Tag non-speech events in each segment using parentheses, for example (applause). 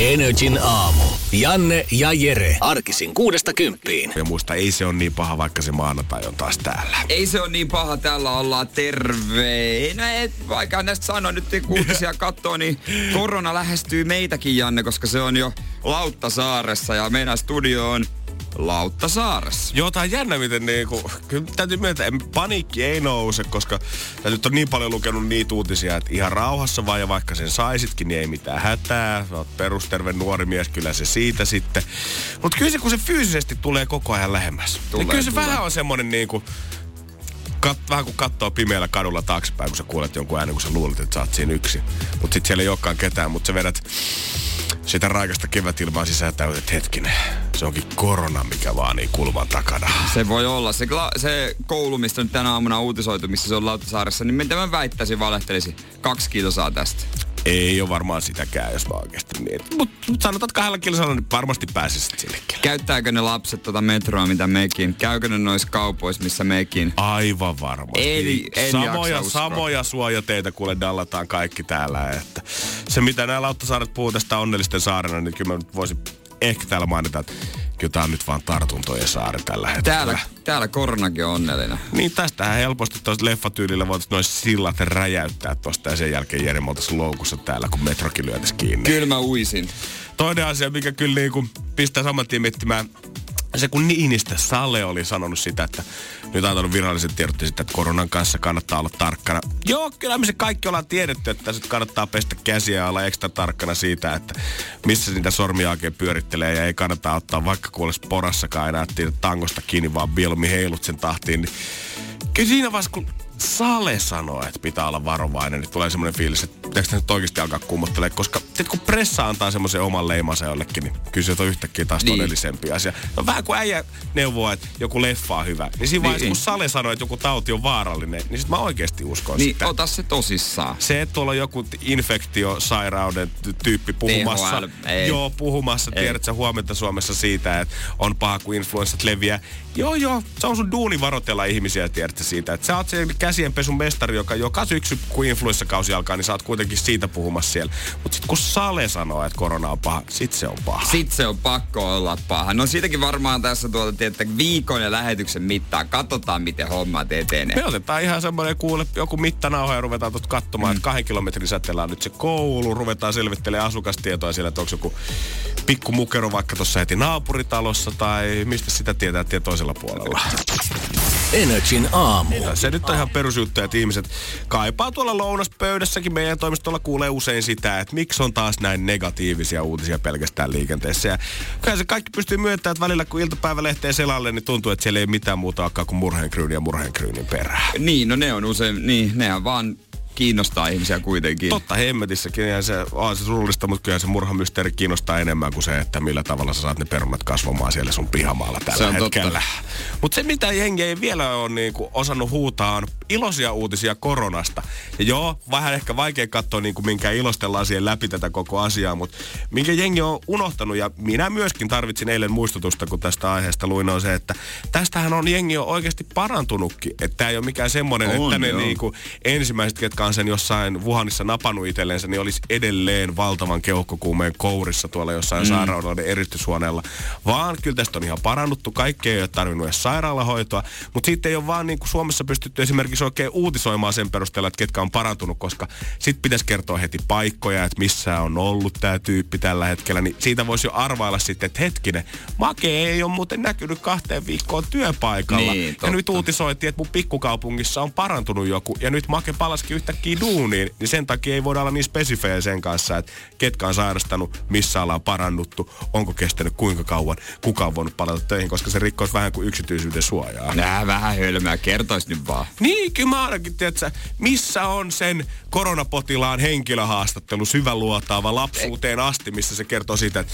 Energin aamu. Janne ja Jere. Arkisin kuudesta kymppiin. Ja muista, ei se ole niin paha, vaikka se maanantai on taas täällä. Ei se ole niin paha, täällä ollaan terve. No et, vaikka näistä sanoa nyt kuutisia (laughs) katsoo, niin korona lähestyy meitäkin, Janne, koska se on jo Lauttasaaressa ja meidän studio on Lauttasaaressa. Joo, tää on jännä, miten niinku, kyllä täytyy myöntää, en- paniikki ei nouse, koska tää nyt on niin paljon lukenut niitä uutisia, että ihan rauhassa vaan ja vaikka sen saisitkin, niin ei mitään hätää. Sä oot perusterve nuori mies, kyllä se siitä sitten. Mutta kyllä se, kun se fyysisesti tulee koko ajan lähemmäs. Tulee, niin kyllä se tulee. vähän on semmonen niinku, kat, vähän kun katsoo pimeällä kadulla taaksepäin, kun sä kuulet jonkun äänen, kun sä luulet, että sä oot siinä yksin. Mutta sit siellä ei olekaan ketään, mutta sä vedät sitä raikasta kevätilmaa sisään täytet hetkinen. Se onkin korona, mikä vaan niin kulman takana. Se voi olla. Se, kla- se koulu, mistä nyt tänä aamuna uutisoitu, missä se on Lauttasaaressa, niin mitä mä väittäisin, valehtelisin. Kaksi kilsaa tästä. Ei ole varmaan sitäkään, jos mä oikeasti mietin. Mutta mut sanotaan, että kahdella kilsalla niin varmasti pääsisit sinnekin. Käyttääkö ne lapset tota metroa, mitä mekin? Käykö ne noissa kaupoissa, missä mekin? Aivan varmasti. Eli en samoja, samoja suojateita kuule dallataan kaikki täällä. Että se mitä nämä Lauttasaaret puhuu tästä onnellisten saarena, niin kyllä mä voisin ehkä täällä mainita, että kyllä tää on nyt vaan tartuntojen saari tällä hetkellä. Täällä, täällä koronakin on onnellinen. Niin tästähän helposti tuossa leffatyylillä voitaisiin noin sillat räjäyttää tosta ja sen jälkeen Jere me loukussa täällä, kun metrokin lyötäisiin kiinni. Kyllä mä uisin. Toinen asia, mikä kyllä niinku pistää saman tien miettimään, se kun Niinistä Sale oli sanonut sitä, että nyt on antanut viralliset tiedot että koronan kanssa kannattaa olla tarkkana. Joo, kyllä me se kaikki ollaan tiedetty, että sit kannattaa pestä käsiä ja olla ekstra tarkkana siitä, että missä niitä sormia oikein pyörittelee ja ei kannata ottaa vaikka kuules porassakaan enää tangosta kiinni, vaan mieluummin heilut sen tahtiin. Niin kyllä siinä vaiheessa, kun Sale sanoo, että pitää olla varovainen, niin tulee semmoinen fiilis, että pitääkö sitä nyt oikeasti alkaa kummottelemaan, koska sit kun pressa antaa semmoisen oman leimansa jollekin, niin kyllä se on yhtäkkiä taas Niin. todellisempi asia. No vähän kuin äijä neuvoo, että joku leffa on hyvä, niin siinä vaiheessa, Niin. kun Sale sanoo, että joku tauti on vaarallinen, niin sit mä oikeasti uskon Niin sitä. ota se tosissaan. Se, että tuolla on joku infektiosairauden ty- tyyppi puhumassa, ei. joo, puhumassa, Ei. tiedät sä huomenta Suomessa siitä, että on paha, kun influenssat leviää. Joo, joo, se on sun duuni varotella ihmisiä, tiedät sä siitä. Että sä oot se käsienpesun mestari, joka joka syksy, kun influenssakausi alkaa, niin sä oot kuitenkin siitä puhumassa siellä. Mutta sitten kun Sale sanoo, että korona on paha, sit se on paha. Sitten se on pakko olla paha. No siitäkin varmaan tässä tuolta, tiedätte, viikon ja lähetyksen mittaan. Katsotaan, miten hommat etenee. Me otetaan ihan semmoinen kuule, joku mittanauha ja ruvetaan tuosta katsomaan, mm. että kahden kilometrin säteellä on nyt se koulu. Ruvetaan selvittelemään asukastietoa siellä, että onko joku pikku mukero vaikka tuossa heti naapuritalossa tai mistä sitä tietää tie toisella puolella. Energin aamu. Se nyt on ihan perusjuttu, että ihmiset kaipaa tuolla lounaspöydässäkin. Meidän toimistolla kuulee usein sitä, että miksi on taas näin negatiivisia uutisia pelkästään liikenteessä. Ja kyllä se kaikki pystyy myöntämään, että välillä kun iltapäivälehteen selalle, niin tuntuu, että siellä ei mitään muuta olekaan kuin murheenkryyni ja murheenkryynin perään. Niin, no ne on usein, niin, nehän vaan kiinnostaa ihmisiä kuitenkin. Totta hemmetissäkin, ja se on se surullista, mutta kyllä se murhamysteeri kiinnostaa enemmän kuin se, että millä tavalla sä saat ne perunat kasvamaan siellä sun pihamaalla tällä Se on hetkellä. Mutta se, mitä jengi ei vielä ole niinku osannut huutaa, on iloisia uutisia koronasta. Ja joo, vähän ehkä vaikea katsoa, niinku, minkä ilostellaan siihen läpi tätä koko asiaa, mutta minkä jengi on unohtanut, ja minä myöskin tarvitsin eilen muistutusta, kun tästä aiheesta luin, on se, että tästähän on jengi on oikeasti parantunutkin. Että tämä ei ole mikään semmoinen, On, että ne joo. niinku, ensimmäiset, ketkä on sen jossain Wuhanissa napannut itsellensä, niin olisi edelleen valtavan keuhkokuumeen kourissa tuolla jossain mm. sairaaloiden eristyshuoneella. Vaan kyllä tästä on ihan parannuttu. Kaikki ei ole tarvinnut edes sairaalahoitoa. Mutta siitä ei ole vaan niin kuin Suomessa pystytty esimerkiksi oikein uutisoimaan sen perusteella, että ketkä on parantunut, koska sitten pitäisi kertoa heti paikkoja, että missä on ollut tämä tyyppi tällä hetkellä. Niin siitä voisi jo arvailla sitten, että hetkinen, Make ei ole muuten näkynyt kahteen viikkoon työpaikalla. Niin, ja totta. nyt uutisoitiin, että mun pikkukaupungissa on parantunut joku, ja nyt Make palasikin yhtäkkiä duuniin, niin sen takia ei voida olla niin spesifejä sen kanssa, että ketkä on sairastanut, missä ollaan parannuttu, onko kestänyt kuinka kauan, kuka on voinut palata töihin, koska se rikkoisi vähän kuin yksityisyyden suojaa. Nää vähän hölmää, kertois nyt vaan. Niin, kyllä mä ainakin, tiedätkö, missä on sen koronapotilaan henkilöhaastattelu syväluotaava lapsuuteen asti, missä se kertoo siitä, että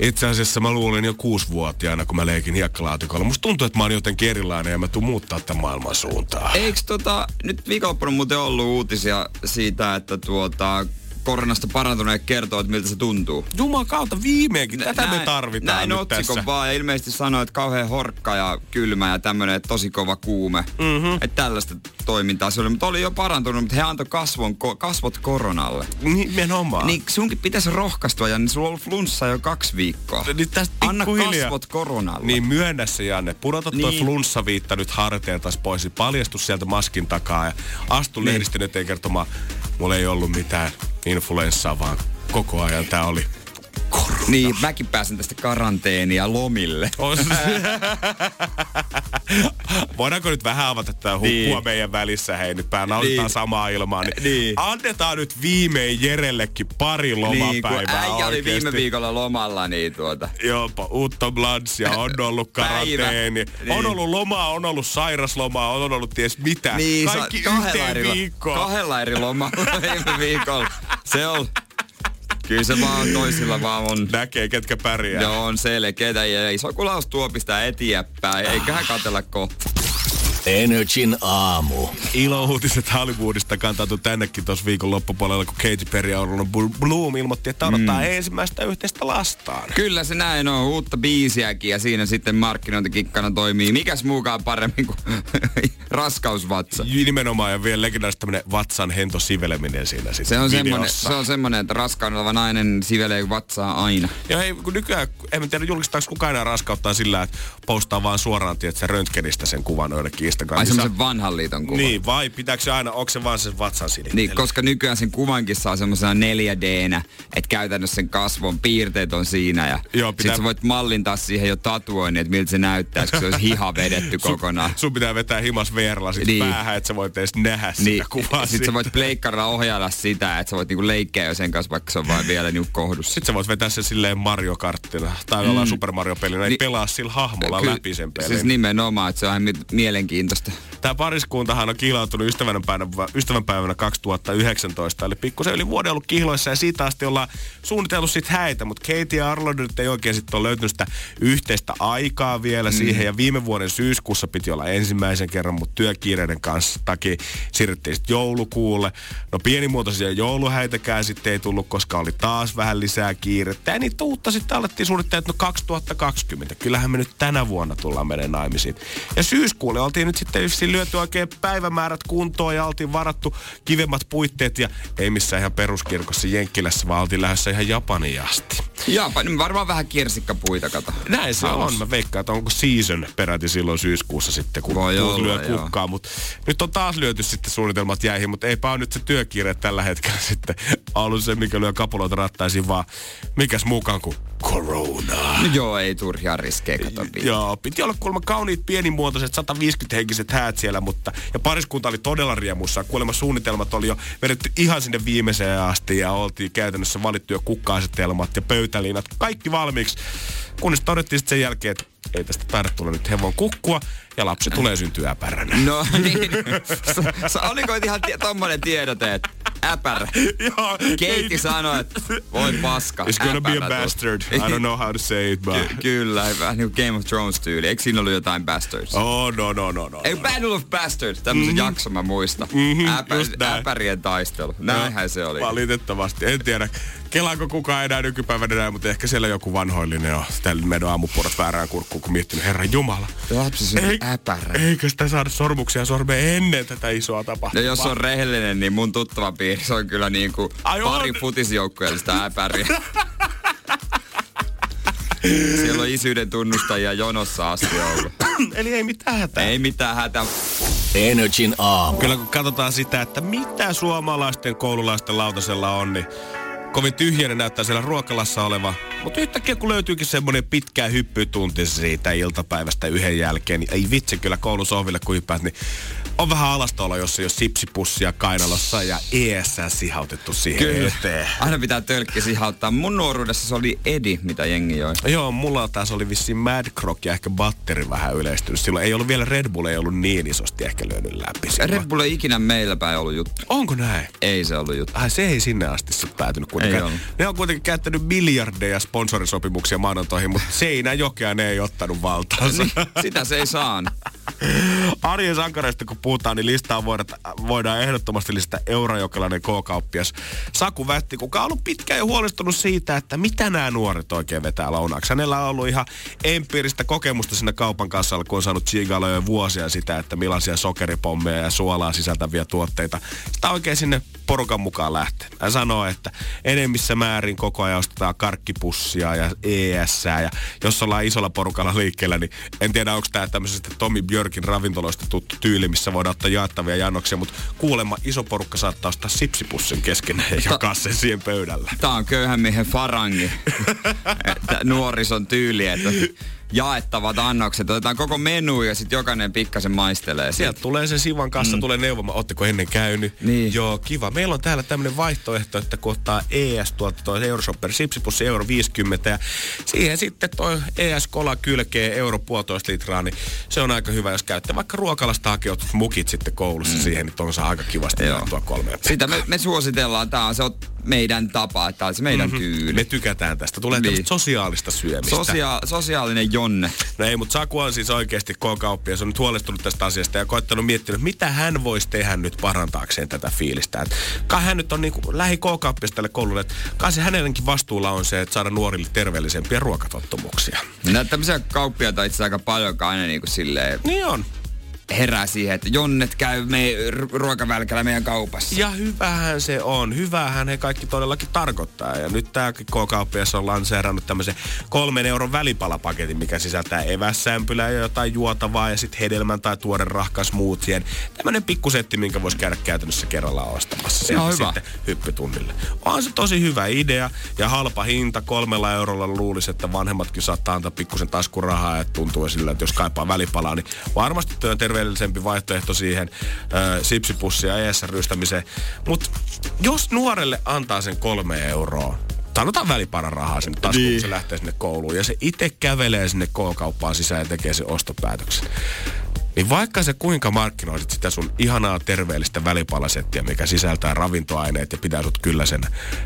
itse asiassa mä luulen jo kuusivuotiaana, kun mä leikin hiekkalaatikolla. Musta tuntuu, että mä oon jotenkin erilainen ja mä tuun muuttaa tämän maailman suuntaan. Eiks tota, nyt viikonloppuna muuten ollut uutisia siitä, että tuota, koronasta parantuneet kertoo, että miltä se tuntuu. Juman kautta viimeinkin. Tätä me tarvitaan Näin nyt otsikon tässä. vaan ja ilmeisesti sanoi, että kauhean horkka ja kylmä ja tämmönen että tosi kova kuume. Mm-hmm. Että tällaista toimintaa se oli, mutta oli jo parantunut, mutta he antoi kasvon, ko, kasvot koronalle. Nimenomaan. Niin sunkin pitäisi rohkaistua ja niin sulla on ollut flunssa jo kaksi viikkoa. Nyt tästä Anna pikkuhiljaa. kasvot koronalle. Niin myönnä se Janne. Pudota niin. toi Niin. flunssaviitta nyt harteilta pois. niin Paljastu sieltä maskin takaa ja astu niin. lehdistön eteen kertomaan, mulla ei ollut mitään influenssaa, vaan koko ajan. Tää oli korona. Niin, mäkin pääsen tästä karanteenia lomille. On (laughs) Voidaanko nyt vähän avata tämä huppua Niin. meidän välissä, hei nyt pää nautitaan Niin. samaa ilmaa. Niin, Niin. Annetaan nyt viimein Jerellekin pari Niin, kun lomapäivää äijä oli oikeesti. viime viikolla lomalla, niin tuota. Jopa Utto Blanssia on ollut (laughs) karanteeni. Päivä. On Niin. ollut lomaa, on ollut sairaslomaa, on ollut ties mitä. Niin, Kaikki yhteen eri, viikkoon. Kahdella eri lomalla (laughs) viime viikolla. Se on... Kyllä se vaan toisilla vaan on... Näkee, ketkä pärjää. Ne on selkeitä ja iso kulaus tuopista eteenpäin. Eiköhän katella kohta. Energin aamu. Ilo-uutiset Hollywoodista kantautui tännekin tuossa viikon loppupuolella, kun Katy Perry Orlando Bloom ilmoitti, että odottaa mm. ensimmäistä yhteistä lastaan. Kyllä se näin on. Uutta biisiäkin ja siinä sitten markkinointikikkana toimii. Mikäs muukaan paremmin kuin (laughs) raskausvatsa. Nimenomaan ja vielä legendaarisesti tämmönen vatsan hento siveleminen siinä sitten Se on, semmonen, se on semmonen, että raskaana oleva nainen sivelee vatsaa aina. Ja hei, kun nykyään, en tiedä julkistaako kukaan enää raskauttaa sillä, että postaa vaan suoraan, tiedätkö, röntgenistä sen kuvan joillekin Ai Instagramissa. semmoisen vanhan liiton kuva. Niin, vai pitääkö se aina, onko se vaan sen vatsan sinittely? Niin, koska nykyään sen kuvankin saa semmoisena 4 d että käytännössä sen kasvon piirteet on siinä ja Joo, pitää- sit sä voit mallintaa siihen jo tatuoinnin, että miltä se näyttää, kun se olisi hiha vedetty kokonaan. Sun, sun pitää vetää himas VR-lasit Niin. niin. päähän, että sä voit edes nähdä sitä Niin, kuvaa. sit sä voit pleikkarilla ohjailla sitä, että sä voit niinku leikkiä jo sen kanssa, vaikka se on vain vielä niinku kohdussa. Sitten sä voit vetää sen silleen Mario Karttina tai jollain Super Mario pelinä, ei Niin. pelaa sillä hahmolla Ky- läpi sen pelin. Siis nimenomaan, että se on ihan mi- mielenkiintoista. Tämä pariskuntahan on kihlautunut ystävänpäivänä, ystävänpäivänä 2019, eli pikkusen yli vuoden ollut kihloissa ja siitä asti ollaan suunnitellut sit häitä, mutta Katie ja Arlo nyt ei oikein sitten ole löytynyt sitä yhteistä aikaa vielä mm. siihen ja viime vuoden syyskuussa piti olla ensimmäisen kerran, mutta työkiireiden kanssa takia siirryttiin sitten joulukuulle. No pienimuotoisia jouluhäitäkään sitten ei tullut, koska oli taas vähän lisää kiirettä ja niitä uutta sitten alettiin suunnitella, että no 2020. Kyllähän me nyt tänä vuonna tullaan menemään naimisiin. Ja syyskuulle oltiin nyt sitten yksin lyöty oikein päivämäärät kuntoon ja oltiin varattu kivemmat puitteet ja ei missään ihan peruskirkossa Jenkkilässä, vaan oltiin lähdössä ihan Japaniin asti. Jaapa, niin varmaan vähän kirsikkapuita, kato. Näin se Alas. on. Mä veikkaan, että onko season peräti silloin syyskuussa sitten, kun Voi olla, lyö joo. kukkaa. Mutta nyt on taas lyöty sitten suunnitelmat jäihin, mutta eipä ole nyt se työkiire tällä hetkellä (laughs) sitten ollut se, mikä lyö kapuloita rattaisiin, vaan mikäs muukaan kuin corona. No joo, ei turhia riskejä, kato. Joo, piti olla kuulemma kauniit pienimuotoiset 150 henkiset häät siellä, mutta ja pariskunta oli todella riemussa. Kuulemma suunnitelmat oli jo vedetty ihan sinne viimeiseen asti ja oltiin käytännössä valittu jo kukka-asetelmat ja pöytäliinat, kaikki valmiiksi. Kunnes todettiin sen jälkeen, että ei tästä taida tulla nyt hevon kukkua ja lapsi tulee syntyä äpäränä. No (laughs) niin. Sä, sä, oliko ihan tie, tommonen tiedote, että äpärä. Joo, Keiti sanoi, että voi paska. It's gonna be a bastard. I don't know how to say it, but... Ky- kyllä, vähän niin kuin Game of Thrones tyyli. Eikö siinä ollut jotain bastards? Oh, no, no, no, no. Ei, Battle of Bastards, tämmöisen mm-hmm. jakson mä muistan. Mhm, Äpä, just näin. äpärien taistelu. Näinhän se oli. Valitettavasti. En tiedä, kelaako kukaan enää nykypäivänä enää, mutta ehkä siellä joku vanhoillinen on tällä meidän aamupurot väärään kurkkuun, kun miettinyt, herran jumala. Lapsi se Ei- äpärä. Eikö sitä saada sormuksia sormeen ennen tätä isoa No tapahtumaa? jos on rehellinen, niin mun tuttava piirissä on kyllä niin kuin Ai on? pari futisjoukkoja sitä äpäriä. (laughs) Siellä on isyyden tunnustajia jonossa asti ollut. (clears throat) Eli ei mitään hätää. Ei mitään hätää. Energin aamu. Kyllä kun katsotaan sitä, että mitä suomalaisten koululaisten lautasella on, niin kovin tyhjänä näyttää siellä ruokalassa oleva. Mutta yhtäkkiä kun löytyykin semmoinen pitkä hyppytunti siitä iltapäivästä yhden jälkeen, niin ei vitsi kyllä koulun sohville kun hyppäät, niin on vähän alastolla, jos ei ole sipsipussia kainalossa ja ESS sihautettu siihen Kyllä. eteen. Aina pitää tölkki sihauttaa. Mun nuoruudessa se oli Edi, mitä jengi joi. Joo, mulla taas oli vissiin Mad Croc ja ehkä batteri vähän yleistynyt. Silloin ei ollut vielä Red Bull, ei ollut niin isosti ehkä lyönyt läpi. silloin. Red Bull ei ikinä meillä päin ollut juttu. Onko näin? Ei se ollut juttu. Ai se ei sinne asti sitten päätynyt Ei kuitenkaan. ollut. ne on kuitenkin käyttänyt miljardeja sponsorisopimuksia maanantoihin, mutta (laughs) Seinäjokea ne ei ottanut valtaansa. Niin, sitä se ei saanut. (laughs) Arjen sankareista kun puhutaan, niin listaa voidaan, voidaan ehdottomasti lisätä eurojokelainen K-kauppias. Saku Vätti, kuka on ollut pitkään jo huolestunut siitä, että mitä nämä nuoret oikein vetää lounaaksi. Hänellä on ollut ihan empiiristä kokemusta siinä kaupan kassalla, kun on saanut Chigalo jo vuosia sitä, että millaisia sokeripommeja ja suolaa sisältäviä tuotteita. Sitä oikein sinne porukan mukaan lähtee. Hän sanoo, että enemmissä määrin koko ajan ostetaan karkkipussia ja ES. Ja jos ollaan isolla porukalla liikkeellä, niin en tiedä, onko tämä tämmöisestä Tommy Björkin ravintoloista tuttu tyyli, missä voidaan ottaa jaettavia jannoksia, mutta kuulemma iso porukka saattaa ostaa sipsipussin kesken ja jakaa sen siihen pöydällä. Tämä on köyhän miehen farangi. (laughs) nuorison tyyli, että jaettavat annokset. Otetaan koko menu ja sitten jokainen pikkasen maistelee. Sieltä tulee se Sivan kanssa, mm. tulee neuvomaan, ootteko ennen käynyt? Niin. Joo, kiva. Meillä on täällä tämmöinen vaihtoehto, että kun ottaa ES tuolta toi Euroshopper sipsipussi euro 50 ja siihen sitten toi ES-kola kylkee euro puolitoista litraa, niin se on aika hyvä, jos käytte vaikka ruokalasta hakeutuu mukit sitten koulussa mm. siihen, niin on saa aika kivasti tuo kolme Sitä me, me suositellaan, tämä on se on meidän tapa, tämä on se meidän mm-hmm. tyyli. Me tykätään tästä. Tulee niin. sosiaalista syömistä. Sosia- sosiaalinen jonne. No ei, mutta Saku on siis oikeasti K-kauppias, on nyt huolestunut tästä asiasta ja koettanut miettiä, mitä hän voisi tehdä nyt parantaakseen tätä fiilistä. Et kai hän nyt on niin kuin lähi k tälle koululle, kai se hänelläkin vastuulla on se, että saada nuorille terveellisempiä ruokatottumuksia. No tämmöisiä kauppiaita itse aika paljon aina niin kuin silleen... Niin on herää siihen, että Jonnet käy me ruokavälkällä meidän kaupassa. Ja hyvähän se on. Hyvähän he kaikki todellakin tarkoittaa. Ja nyt tämä K-kauppias on lanseerannut tämmöisen kolmen euron välipalapaketin, mikä sisältää evässämpylää ja jotain juotavaa ja sitten hedelmän tai tuoren rahkas muutsien. Tämmöinen pikkusetti, minkä voisi käydä käytännössä kerralla ostamassa. Sieltä no, hyvä. sitten hyppytunnille. On se tosi hyvä idea ja halpa hinta. Kolmella eurolla luulisi, että vanhemmatkin saattaa antaa pikkusen taskurahaa ja tuntuu sillä, että jos kaipaa välipalaa, niin varmasti työn terve terveellisempi vaihtoehto siihen äh, sipsipussia ES-rystämiseen. Mutta jos nuorelle antaa sen kolme euroa, sanotaan väliparan rahaa sinne taas, niin. kun se lähtee sinne kouluun. Ja se itse kävelee sinne K-kauppaan sisään ja tekee sen ostopäätöksen. Niin vaikka se kuinka markkinoisit sitä sun ihanaa terveellistä välipalasettia, mikä sisältää ravintoaineet ja pitää sut kyllä sen,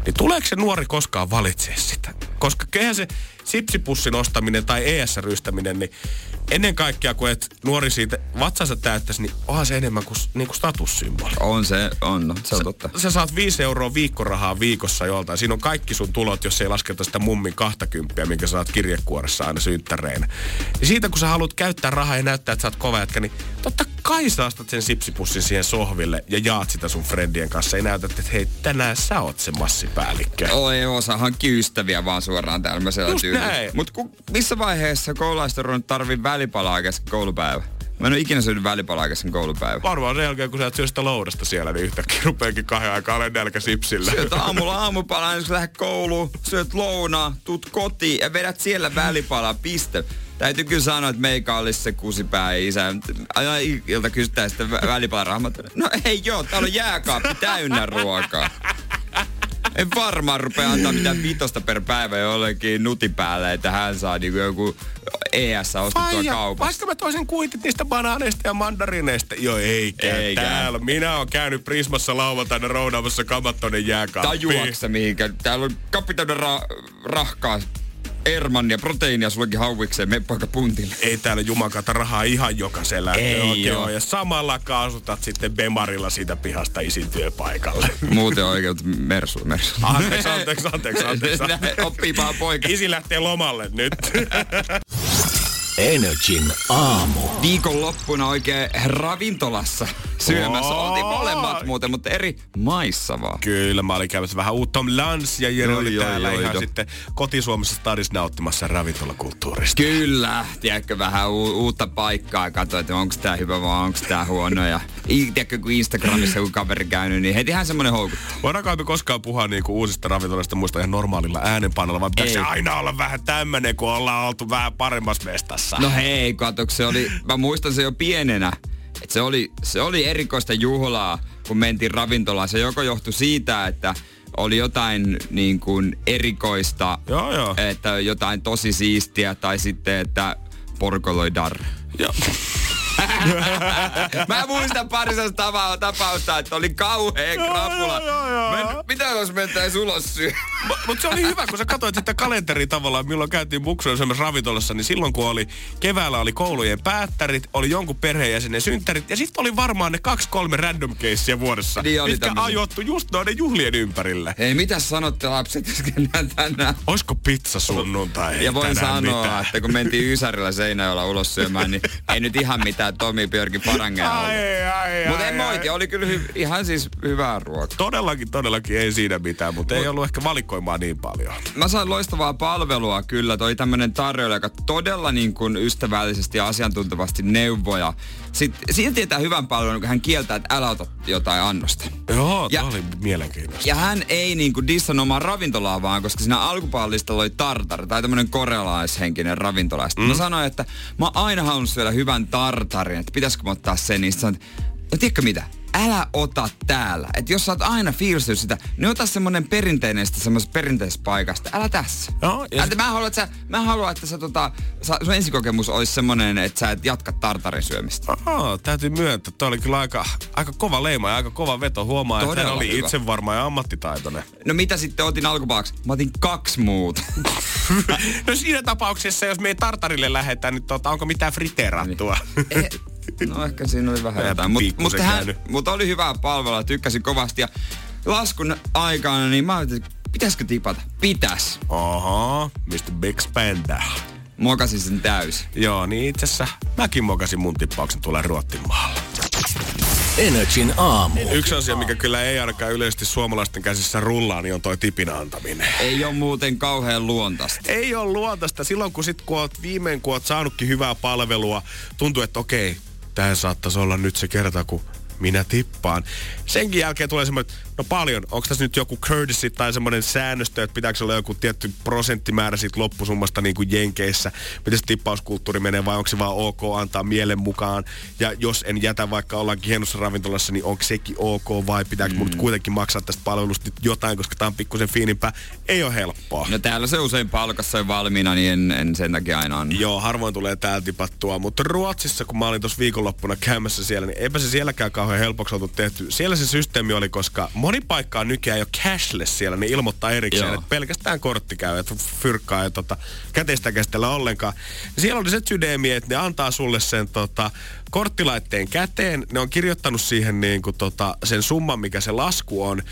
niin tuleeko se nuori koskaan valitse sitä? Koska keihän se sipsipussin ostaminen tai ES-rystäminen, niin ennen kaikkea, kun et nuori siitä vatsansa täyttäisi, niin onhan se enemmän kuin, niin kuin statussymboli. On se, on, no, se on totta. Sä, sä saat 5 euroa viikkorahaa viikossa joltain. Siinä on kaikki sun tulot, jos ei lasketa sitä mummin 20, minkä saat kirjekuoressa aina synttäreinä. Ja siitä, kun sä haluat käyttää rahaa ja näyttää, että sä oot kova jätkä, niin totta kai sä astat sen sipsipussin siihen sohville ja jaat sitä sun friendien kanssa. Ei näytä, että hei, tänään sä oot se massipäällikkö. Oi, osa hankki ystäviä vaan suoraan tämmöisellä tyylillä. Mutta missä vaiheessa koululaisten tarvii välipalaa kesken koulupäivä? Mä en ole ikinä syönyt välipalaa kesken koulupäivä. Varmaan sen jälkeen, kun sä et syö sitä loudasta siellä, niin yhtäkkiä rupeekin kahden aikaa olen nälkä sipsillä. Syöt aamulla aamupalaa, jos lähdet kouluun, syöt lounaa, tuut kotiin ja vedät siellä välipalaa, piste. Täytyy kyllä sanoa, että meikä olisi se kusipää isä. Aina ilta kysytään sitten välipalaa No ei joo, täällä on jääkaappi täynnä ruokaa. En varmaan rupea antaa mitään vitosta per päivä jollekin nutipäälle, että hän saa niinku joku ES ostettua Faija, kaupasta. Vaikka mä toisin kuitit niistä banaaneista ja mandarineista. Joo, eikä. eikä. Täällä. Minä oon käynyt Prismassa lauantaina roudaamassa kamattonen jääkaappi. Tajuaksa mihinkä? Täällä on kapitainen ra- rahkaa Erman ja proteiinia sullekin hauvikseen, me poika puntille. Ei täällä jumakata rahaa ihan jokaisella. Ei joo. Ja samalla kaasutat sitten Bemarilla siitä pihasta isin työpaikalle. Muuten oikein mersu, mersu. Anteeksi, anteeksi, anteeksi, anteeksi. Oppii vaan poika. Isi lähtee lomalle nyt. (laughs) Energin aamu. Viikonloppuna oikein ravintolassa syömässä. Oh. Oltiin molemmat muuten, mutta eri maissa vaan. Kyllä, mä olin käymässä vähän uutta Lans ja Jere oli täällä joo, ihan joo. sitten kotisuomessa stadissa nauttimassa ravintolakulttuurista. Kyllä, tiedätkö, vähän u- uutta paikkaa. Katsoin, että onko tää hyvä vai onko tää huono. Ja tiedätkö, kun Instagramissa kun kaveri käynyt, niin hetihän semmonen houkuttaa. Voidaanko me koskaan puhua niinku uusista ravintolasta muista ihan normaalilla äänenpanolla, vai pitääkö se aina olla vähän tämmönen, kun ollaan oltu vähän paremmassa mestassa? No hei, katso, se oli, mä muistan se jo pienenä et se, oli, se oli erikoista juhlaa, kun mentiin ravintolaan. Se joko johtui siitä, että oli jotain niin kuin erikoista, joo, joo. että jotain tosi siistiä, tai sitten, että porkoloi dar. Joo. (laughs) Mä muistan pari sellaista tapausta, että oli kauhea krapula. Mitä jos mentäis ulos syö? Mutta se oli hyvä, kun sä katsoit sitä kalenteria tavallaan, milloin käytiin buksuilla semmoisessa ravintolassa, niin silloin kun oli keväällä oli koulujen päättärit, oli jonkun perheenjäsenen synttärit, ja sitten oli varmaan ne kaksi kolme random casea vuodessa, niin mitkä tämmösen. ajottu just noiden juhlien ympärille. Ei, mitä sanotte lapset, jos tänään? Oisko pizza sunnuntai? Ja voin sanoa, mitään. että kun mentiin Ysärillä Seinäjoella ulos syömään, niin ei nyt ihan mitään Tomi Björkin parangea ollut. Mutta en moiti, oli kyllä hy- ihan siis hyvää ruokaa. Todellakin, todellakin ei siinä mitään, mutta Mut, ei ollut ehkä valikoimaa niin paljon. Mä sain loistavaa palvelua kyllä, toi tämmönen tarjoilija, joka todella niin kuin ystävällisesti ja asiantuntevasti neuvoja. Sitten, siitä tietää hyvän palvelun, kun hän kieltää, että älä ota jotain annosta. Joo, ja, oli mielenkiintoista. Ja hän ei niin kuin dissan omaa ravintolaa vaan, koska siinä alkupaalista oli tartar, tai tämmönen korealaishenkinen ravintola. Mm. Mä sanoin, että mä oon aina halunnut syödä hyvän tartarin, että pitäisikö mä ottaa sen, niin sanoin, no tiedätkö mitä, älä ota täällä. Että jos sä oot aina fiilistynyt sitä, niin ota semmonen perinteinen semmoisesta perinteisestä paikasta. Älä tässä. No, ja... mä, haluan, että sä, mä haluan, että sä, tota, sä, sun ensikokemus olisi semmonen, että sä et jatka tartarin syömistä. Oho, täytyy myöntää. Toi oli kyllä aika, aika kova leima ja aika kova veto. Huomaa, Todella että hän oli hyvä. itse varma ja ammattitaitoinen. No mitä sitten otin alkupaaksi? Mä otin kaksi muuta. (laughs) no siinä tapauksessa, jos me ei tartarille lähdetään, niin tota, onko mitään friteerattua? Niin. Eh, No ehkä siinä oli vähän jotain. Mutta mut mut oli hyvää palvelua, tykkäsin kovasti. Ja laskun aikana, niin mä ajattelin, pitäisikö tipata? Pitäis. Oho, Mr. Big Spender. Mokasin sen täys. Joo, niin itse asiassa mäkin mokasin mun tippauksen tuolla Ruottimaalle. Energin aamu. Yksi asia, mikä kyllä ei ainakaan yleisesti suomalaisten käsissä rullaa, niin on toi tipin antaminen. Ei ole muuten kauhean luontaista. Ei ole luontaista. Silloin kun sit kun oot viimein kun oot saanutkin hyvää palvelua, tuntuu, että okei, tämä saattaisi olla nyt se kerta, kun minä tippaan. Senkin jälkeen tulee semmoinen, no paljon, onko tässä nyt joku courtesy tai semmoinen säännöstö, että pitääkö olla joku tietty prosenttimäärä siitä loppusummasta niin kuin Jenkeissä, miten se tippauskulttuuri menee vai onko se vaan ok antaa mielen mukaan. Ja jos en jätä vaikka ollaankin hienossa ravintolassa, niin onko sekin ok vai pitääkö mm. mun kuitenkin maksaa tästä palvelusta jotain, koska tämä on pikkusen fiinimpää. Ei ole helppoa. No täällä se usein palkassa on valmiina, niin en, en sen takia aina on. Joo, harvoin tulee täällä tipattua, mutta Ruotsissa, kun mä olin tuossa viikonloppuna käymässä siellä, niin eipä se sielläkään kauhean helpoksi oltu tehty. Siellä se systeemi oli, koska moni paikka on nykyään jo cashless siellä, niin ilmoittaa erikseen, että pelkästään kortti käy, että fyrkkaa ja tota, käteistä käsitellä ollenkaan. Siellä oli se sydämi, että ne antaa sulle sen tota, korttilaitteen käteen. Ne on kirjoittanut siihen niin kuin, tota, sen summan, mikä se lasku on.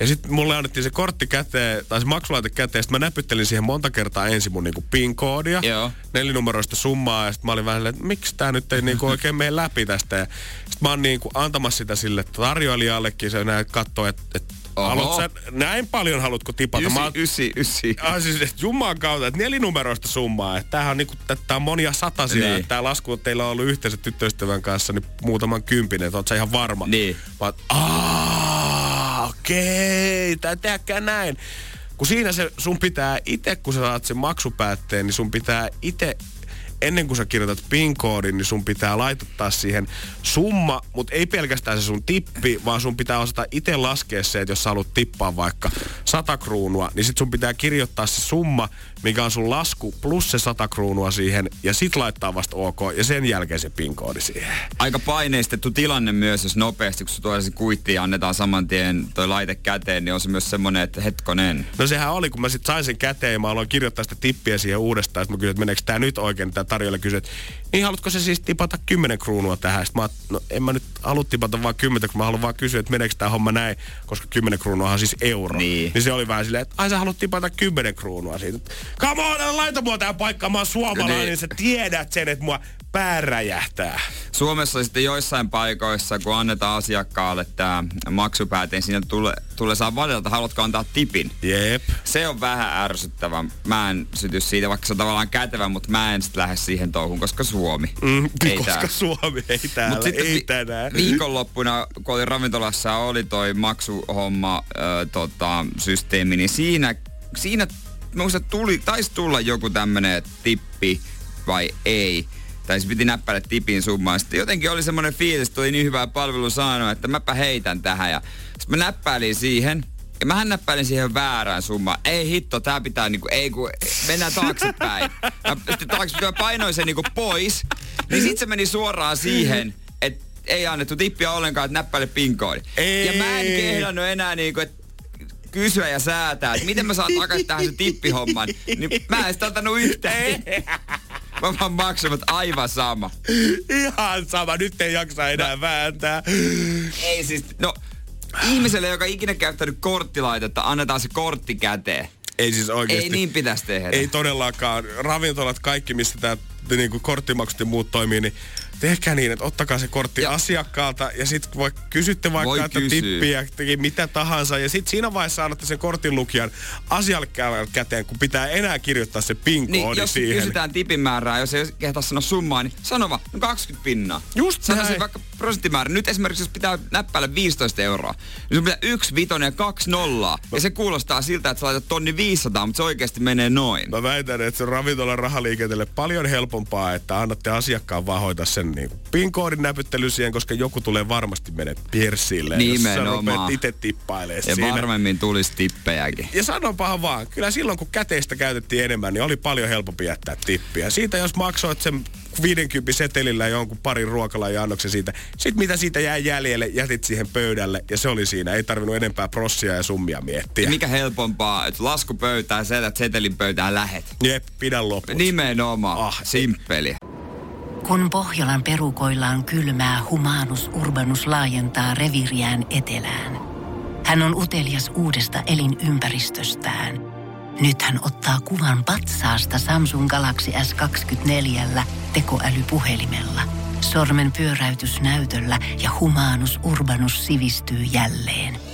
Ja sitten mulle annettiin se kortti käteen, tai se maksulaite käteen, sitten mä näpyttelin siihen monta kertaa ensin mun niinku PIN-koodia, Joo. nelinumeroista summaa, ja sitten mä olin vähän että miksi tää nyt ei niinku oikein mene läpi tästä. Ja sitten mä oon niinku antamassa sitä sille tarjoilijallekin, se näin katsoo, että et, Haluat sä, näin paljon haluatko tipata? Ysi, mä, ysi, ysi. Ah, siis, että Jumalan kautta, että nelinumeroista summaa. Että tämähän on, niinku, tää on monia satasia. Niin. Tämä lasku on teillä on ollut yhteensä tyttöystävän kanssa niin muutaman kympinen. Että oot sä ihan varma? Niin. Mä oot, okei, okay, tehdäkään näin. Kun siinä se sun pitää itse, kun sä saat sen maksupäätteen, niin sun pitää itse ennen kuin sä kirjoitat PIN-koodin, niin sun pitää laittaa siihen summa, mutta ei pelkästään se sun tippi, vaan sun pitää osata itse laskea se, että jos sä haluat tippaa vaikka 100 kruunua, niin sit sun pitää kirjoittaa se summa, mikä on sun lasku, plus se 100 kruunua siihen, ja sit laittaa vasta OK, ja sen jälkeen se PIN-koodi siihen. Aika paineistettu tilanne myös, jos nopeasti, kun tuo se kuitti ja annetaan saman tien toi laite käteen, niin on se myös semmonen, että hetkonen. No sehän oli, kun mä sit sain sen käteen ja mä aloin kirjoittaa sitä tippiä siihen uudestaan, että mä kysyin, että meneekö tää nyt oikein, tämä tarjolla kysyi, että niin haluatko se siis tipata 10 kruunua tähän? Sitten mä no en mä nyt halua tipata vaan 10, kun mä haluan vaan kysyä, että meneekö tämä homma näin, koska 10 kruunua on siis euro. Niin. niin se oli vähän silleen, että ai sä haluat tipata 10 kruunua siitä. Come on, laita mua tähän paikkaan, mä oon suomalainen, niin. sä tiedät sen, että mua pää räjähtää. Suomessa sitten joissain paikoissa, kun annetaan asiakkaalle tämä maksupääteen, siinä tulee, tulee saa valita, että haluatko antaa tipin. Jep. Se on vähän ärsyttävä. Mä en syty siitä, vaikka se on tavallaan kätevä, mutta mä en sitten lähde siihen touhun, koska Suomi. Mm, ei (laughs) koska tää. Suomi ei täällä, Mut ei vi- tänään. Viikonloppuna, kun olin ravintolassa oli toi maksuhomma ö, tota, systeemi, niin siinä, siinä muista tuli, taisi tulla joku tämmönen tippi vai ei tai se piti näppäillä tipin summaa. Sitten jotenkin oli semmoinen fiilis, että oli niin hyvää palvelu saanut, että mäpä heitän tähän. Ja sitten mä näppäilin siihen. Ja mähän näppäilin siihen väärään summaan. Ei hitto, tää pitää niinku, ei kun, mennään taaksepäin. Ja sitten taaksepäin painoin sen niinku pois. Niin sit se meni suoraan siihen, että ei annettu tippiä ollenkaan, että näppäile pinkoodi. Ja mä en kehdannut enää niinku, että kysyä ja säätää, että miten mä saan takaisin tähän se tippihomman. Niin mä en sitä antanut yhtään. Mä vaan maksamat aivan sama. Ihan sama, nyt ei jaksa enää vääntää. Ei siis, no ihmiselle, joka ikinä käyttänyt korttilaitetta, annetaan se kortti käteen. Ei siis oikeesti. Ei niin pitäisi tehdä. Ei todellakaan. Ravintolat, kaikki, missä tämä niin korttimaksut ja muut toimii, niin tehkää niin, että ottakaa se kortti ja. asiakkaalta ja sitten voi kysytte vaikka, voi että kysyä. tippiä, mitä tahansa. Ja sitten siinä vaiheessa annatte sen kortin lukijan asiakkaalle käteen, kun pitää enää kirjoittaa se pin niin, jos siihen. kysytään tipin määrää, jos ei kehtaa sanoa summaa, niin sano vaan, no 20 pinnaa. Just Sanoisin vaikka prosenttimäärä. Nyt esimerkiksi jos pitää näppäillä 15 euroa, niin sun pitää yksi vitonen ja kaksi nollaa. No. Ja se kuulostaa siltä, että sä laitat tonni 500, mutta se oikeasti menee noin. Mä väitän, että se ravintolan rahaliikenteelle paljon helpompaa, että annatte asiakkaan vaan hoitaa sen niin PIN-koodin näpyttely siihen, koska joku tulee varmasti menee piersille. Nimenomaan. Jos itse tippailee Ja siinä. varmemmin tulisi tippejäkin. Ja sanopahan vaan, kyllä silloin kun käteistä käytettiin enemmän, niin oli paljon helpompi jättää tippiä. Siitä jos maksoit sen 50 setelillä jonkun parin ruokala ja annoksen siitä. Sitten mitä siitä jäi jäljelle, jätit siihen pöydälle ja se oli siinä. Ei tarvinnut enempää prossia ja summia miettiä. Mikä helpompaa, että lasku pöytään, sä setelin pöytään lähet. Jep, pidä loput. Nimenomaan. Ah, simppeli. Kun Pohjolan perukoillaan kylmää, humanus urbanus laajentaa reviriään etelään. Hän on utelias uudesta elinympäristöstään. Nyt hän ottaa kuvan patsaasta Samsung Galaxy S24 tekoälypuhelimella. Sormen pyöräytys näytöllä ja humanus urbanus sivistyy jälleen.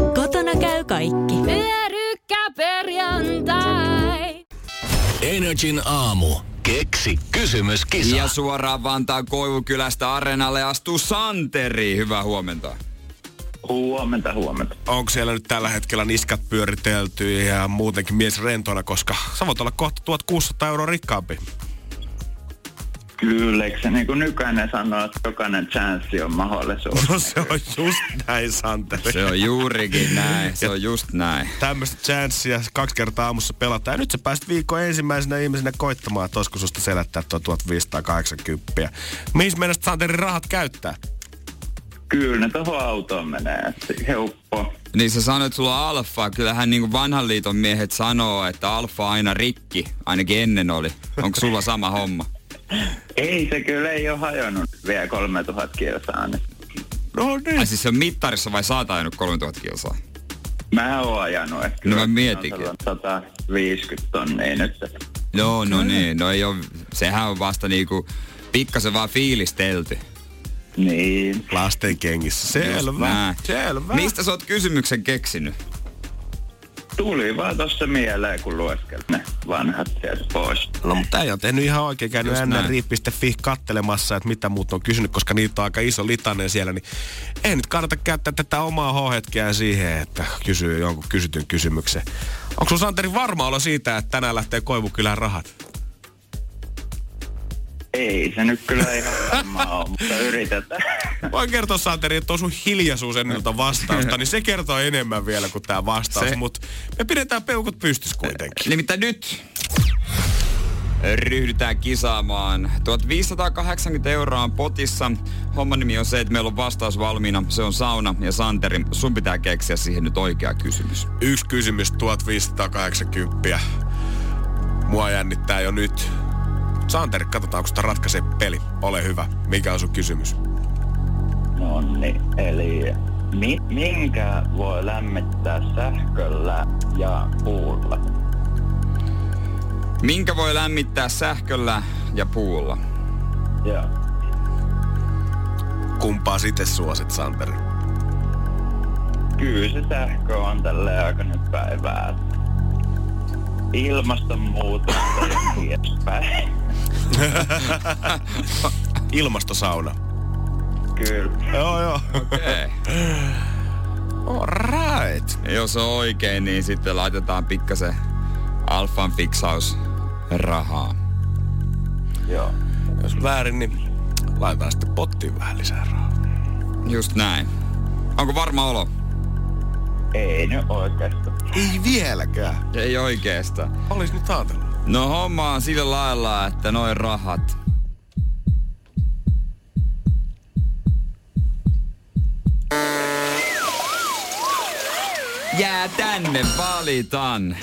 Kotona käy kaikki. Pyörykkäperjantai. Energin aamu. Keksi kysymyskisa. Ja suoraan Vantaan Koivukylästä Areenalle astuu Santeri. Hyvää huomenta. Huomenta, huomenta. Onko siellä nyt tällä hetkellä niskat pyöritelty ja muutenkin mies rentona, koska sä voit olla kohta 1600 euroa rikkaampi. Kyllä, eikö se niin kuin nykyinen sanoo, että jokainen chanssi on mahdollisuus? No se on just näin, Santeri. Se on juurikin näin, se on just näin. Tämmöistä chanssia kaksi kertaa aamussa pelataan. Ja nyt sä pääsit viikon ensimmäisenä ihmisenä koittamaan, että olisiko susta selättää tuo 1580. Mihin mennä Santerin rahat käyttää? Kyllä ne tuohon autoon menee, helppo. Niin sä sanoit, että sulla on alfa. Kyllähän niin kuin vanhan liiton miehet sanoo, että alfa aina rikki. Ainakin ennen oli. Onko sulla sama homma? Ei se kyllä ei ole hajonnut vielä 3000 kilsaa. Niin. No niin. Ai siis se on mittarissa vai saat ajanut 3000 kilsaa? Mä oon ajanut. Että No mä mietinkin. on 150 tonnia nyt. Joo, no niin. No ei ole, sehän on vasta niinku pikkasen vaan fiilistelty. Niin. Lasten kengissä. Selvä. Näin. Selvä. Mistä sä oot kysymyksen keksinyt? Tuli vaan tossa mieleen, kun lueskelin ne vanhat sieltä pois. No mutta ei ole tehnyt ihan oikein käynyt nri.fi kattelemassa, että mitä muut on kysynyt, koska niitä on aika iso litanen siellä, niin ei nyt kannata käyttää tätä omaa H-hetkeä siihen, että kysyy jonkun kysytyn kysymyksen. Onko sun Santeri varma olo siitä, että tänään lähtee Koivukylään rahat? Ei se nyt kyllä ihan varmaa ole, mutta yritetään. Voin kertoa Santeri, että on sun hiljaisuus ennen tuota vastausta, niin se kertoo enemmän vielä kuin tämä vastaus, Se- mutta me pidetään peukut pystys kuitenkin. Nimittäin nyt ryhdytään kisaamaan. 1580 euroa on potissa. Homman nimi on se, että meillä on vastaus valmiina. Se on sauna ja Santeri. Sun pitää keksiä siihen nyt oikea kysymys. Yksi kysymys 1580. Mua jännittää jo nyt. Santeri, katsotaan, onko sitä ratkaisee peli. Ole hyvä. Mikä on sun kysymys? No niin, eli mi- minkä voi lämmittää sähköllä ja puulla? Minkä voi lämmittää sähköllä ja puulla? Joo. Kumpaa sitten suosit, Santeri? Kyllä se sähkö on tälle aika nyt päivää. Ilmastonmuutosta ja (coughs) edespäin. (laughs) Ilmastosauna. Kyllä. Joo, joo. Okei. (laughs) Alright. Ja Jos on oikein, niin sitten laitetaan pikkasen alfan fiksaus rahaa. Joo. Jos väärin, niin laitetaan sitten pottiin vähän lisää rahaa. Just näin. Onko varma olo? Ei nyt oikeastaan. Ei vieläkään. Ei oikeesta. Olis nyt ajatellut. No homma on sillä lailla, että noin rahat Jää tänne, valitan.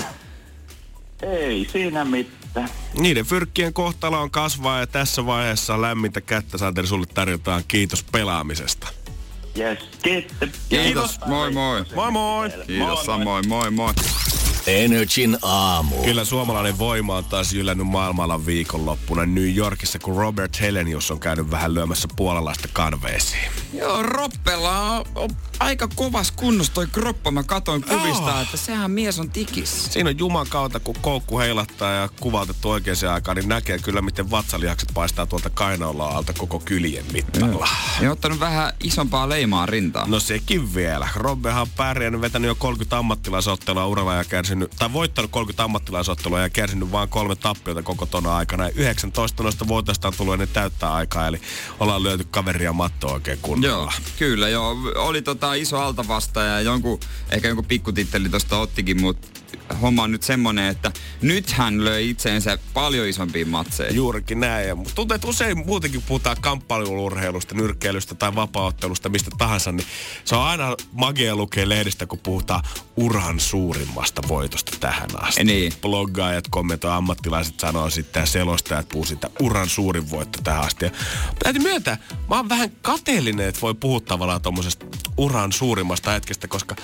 Ei siinä mitään. Niiden fyrkkien kohtalo on kasvaa ja tässä vaiheessa lämmintä kättä Santeri sulle tarjotaan. Kiitos pelaamisesta. Yes, kiitos. Kiitos, moi moi. Moi moi! Kiitos samoin, moi moi. Energin aamu. Kyllä suomalainen voima on taas jylännyt maailmalla viikonloppuna New Yorkissa, kun Robert Helenius on käynyt vähän lyömässä puolalaista kanveesiin. Joo, Roppella on, on aika kovas kunnossa toi kroppa. Mä katoin kuvista, Joo. että sehän mies on tikis. Siinä on Juman kautta, kun koukku heilattaa ja kuvautettu oikeaan aikaan, niin näkee kyllä, miten vatsalihakset paistaa tuolta kainaloa alta koko kyljen mittalla. Ja ottanut vähän isompaa leimaa rintaan. No sekin vielä. Robbehan on pärjännyt, vetänyt jo 30 ammattilaisottelua uralla ja kärsinyt, tai voittanut 30 ammattilaisottelua ja kärsinyt vain kolme tappiota koko tona aikana. Ja 19 noista voitosta on tullut ennen täyttää aikaa, eli ollaan lyöty kaveria mattoa oikein kunnolla. Joo, kyllä joo. Oli tota iso altavastaaja ja jonkun, ehkä jonkun pikkutitteli tosta ottikin, mutta homma on nyt semmonen, että nyt hän löi itseensä paljon isompiin matseihin. Juurikin näin. Ja tuntuu, että usein muutenkin puhutaan kamppailurheilusta, nyrkkeilystä tai vapaaottelusta, mistä tahansa, niin se on aina magia lukea lehdistä, kun puhutaan uran suurimmasta voitosta tähän asti. Niin. Bloggaajat, kommentoi, ammattilaiset sanoo sitten ja selostajat puhuu sitä uran suurin voitto tähän asti. Ja täytyy myöntää, mä oon vähän kateellinen, että voi puhua tavallaan tuommoisesta uran suurimmasta hetkestä, koska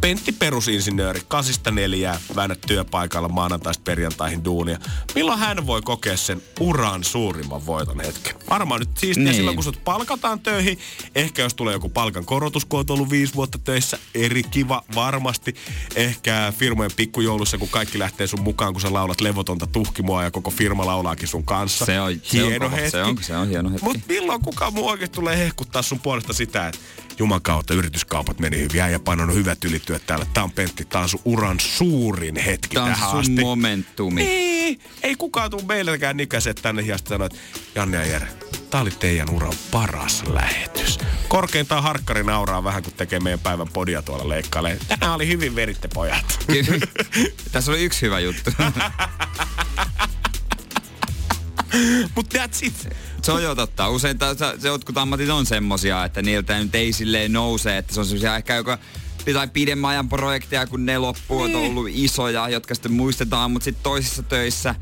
Pentti perusinsinööri, kasista neljää, väännät työpaikalla maanantaista perjantaihin duunia. Milloin hän voi kokea sen uran suurimman voiton hetken? Varmaan nyt siistiä Niin. silloin, kun sut palkataan töihin. Ehkä jos tulee joku palkan korotus, kun oot ollut viisi vuotta töissä. Eri kiva, varmasti. Ehkä firmojen pikkujoulussa, kun kaikki lähtee sun mukaan, kun sä laulat levotonta tuhkimoa ja koko firma laulaakin sun kanssa. Se on- se on hieno hetki. Se on- se on hieno hetki. Mut milloin kukaan muu oikeesti tulee hehkuttaa sun puolesta sitä, että Juman kautta yrityskaupat meni hyvin. Äijä painanut hyvät ylityöt täällä. Tää on Pentti, tää on sun uran suurin hetki Tää on tähän asti. momentumi. Niin, ei kukaan tuu meilläkään ikäiset tänne sitten sanoo, että Janne ja Jere, tää oli teidän uran paras lähetys. Korkeintaan harkkari nauraa vähän, kun tekee meidän päivän podia tuolla leikkailee. Tänään oli hyvin veritte pojat. (laughs) Tässä oli yksi hyvä juttu. (laughs) Mut that's it. Se on jo totta. Usein se, se jotkut ammatit on semmosia, että niiltä nyt ei silleen nouse, että se on semmosia ehkä joka jotain pidemmän ajan projekteja, kun ne loppuu, niin. on ollut isoja, jotka sitten muistetaan, mutta sitten toisissa töissä,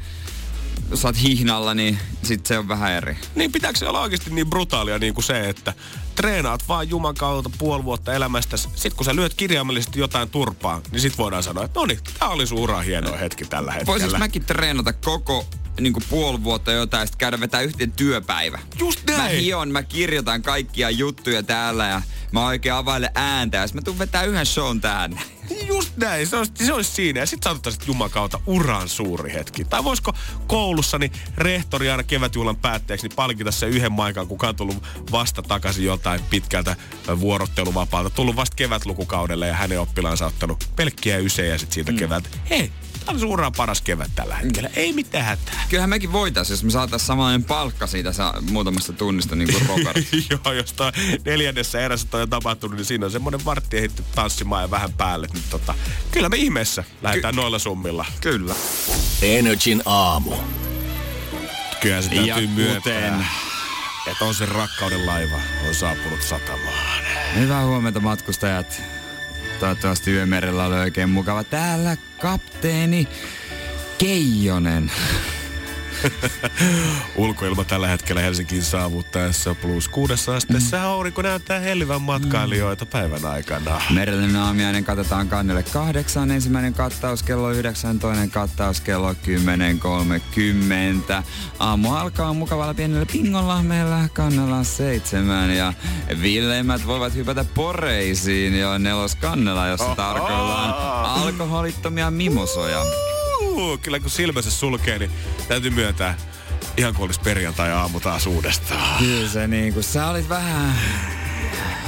jos sä oot hihnalla, niin sit se on vähän eri. Niin pitääkö se olla oikeasti niin brutaalia niin kuin se, että treenaat vaan Juman kautta puoli vuotta elämästä. Sitten kun sä lyöt kirjaimellisesti jotain turpaa, niin sit voidaan sanoa, että no niin, tää oli sun hieno hetki tällä hetkellä. Voisinko mäkin treenata koko niin kuin puoli vuotta jotain sitten käydä vetää yhteen työpäivä? Just Mä näin. hion, mä kirjoitan kaikkia juttuja täällä ja mä oikein availen ääntä ja mä tuun vetää yhden shown tähän. (laughs) Just näin, se olisi, se olisi siinä. Ja sitten saatettaisiin Juman kautta uran suuri hetki. Tai voisiko koulussa niin rehtori aina kevätjuhlan päätteeksi niin palkita se yhden maikan, kuka on tullut vasta takaisin jotain pitkältä vuorotteluvapaalta. Tullut vasta kevätlukukaudelle ja hänen oppilaansa ottanut pelkkiä ysejä sit siitä mm. kevät. Hei, tää on sun uran paras kevät tällä hetkellä. Ei mitään hätää. Kyllähän mekin voitais, jos me saatais samanlainen palkka siitä sa- muutamasta tunnista niin kuin Robert. (laughs) Joo, jos toi neljännessä erässä toi on tapahtunut, niin siinä on semmoinen vartti ehditty tanssimaan ja vähän päälle. Niin tota, kyllä me ihmeessä lähdetään noilla summilla. Kyllä. Energin aamu. Kyllä se Ja täytyy myöntää, kuten- että on se rakkauden laiva on saapunut satamaan. Hyvää huomenta matkustajat. Toivottavasti yömerellä oli oikein mukava. Täällä kapteeni Keijonen. (laughs) Ulkoilma tällä hetkellä Helsinkiin saavuttaessa plus kuudessa asteessa. Aurinko näyttää hellivän matkailijoita päivän aikana. Merellinen aamiainen katsotaan kannelle kahdeksan. Ensimmäinen kattaus kello yhdeksän, toinen kattaus kello 10.30. Aamu alkaa mukavalla pienellä pingolla meillä kannella seitsemän. Ja villeimmät voivat hypätä poreisiin jo nelos kannella, jossa tarkoillaan alkoholittomia mimosoja. Huu, kyllä kun silmänsä sulkee, niin täytyy myöntää, ihan kuin olisi perjantai-aamu taas uudestaan. Kyllä se niinku, sä olit vähän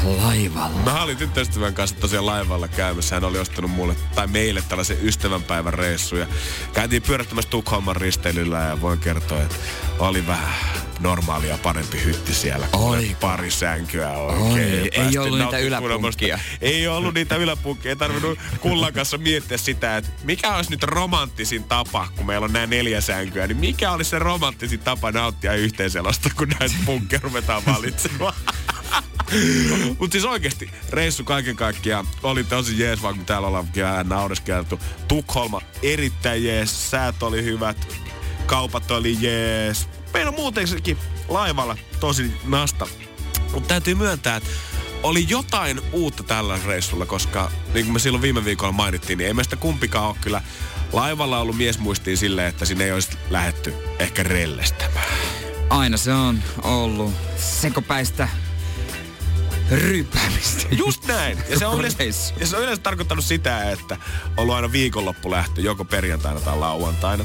laivalla. Mä olin tyttöystävän kanssa tosiaan laivalla käymässä. Hän oli ostanut mulle tai meille tällaisen ystävänpäivän reissu. Ja käytiin pyörättämässä Tukholman risteilyllä ja voin kertoa, että oli vähän normaalia parempi hytti siellä. kun Oli. Pari sänkyä oikein. Oi, ei ollut niitä yläpunkkia. Ei ollut niitä yläpunkkia. Ei tarvinnut kullan kanssa miettiä sitä, että mikä olisi nyt romanttisin tapa, kun meillä on nämä neljä sänkyä, niin mikä olisi se romanttisin tapa nauttia yhteiselosta, kun näitä punkkeja ruvetaan valitsemaan. Mutta siis oikeasti reissu kaiken kaikkiaan oli tosi jees, vaikka täällä ollaan vähän naureskeltu. Tukholma erittäin jees, säät oli hyvät, kaupat oli jees. Meillä on muutenkin laivalla tosi nasta. Mutta täytyy myöntää, että oli jotain uutta tällä reissulla, koska niin kuin me silloin viime viikolla mainittiin, niin ei meistä kumpikaan ole kyllä laivalla ollut miesmuistiin silleen, että sinne ei olisi lähetty ehkä rellestämään. Aina se on ollut sekopäistä ryppäämistä. Just näin. Ja se, on yleensä, ja se on yleensä tarkoittanut sitä, että on ollut aina viikonloppu lähtö, joko perjantaina tai lauantaina.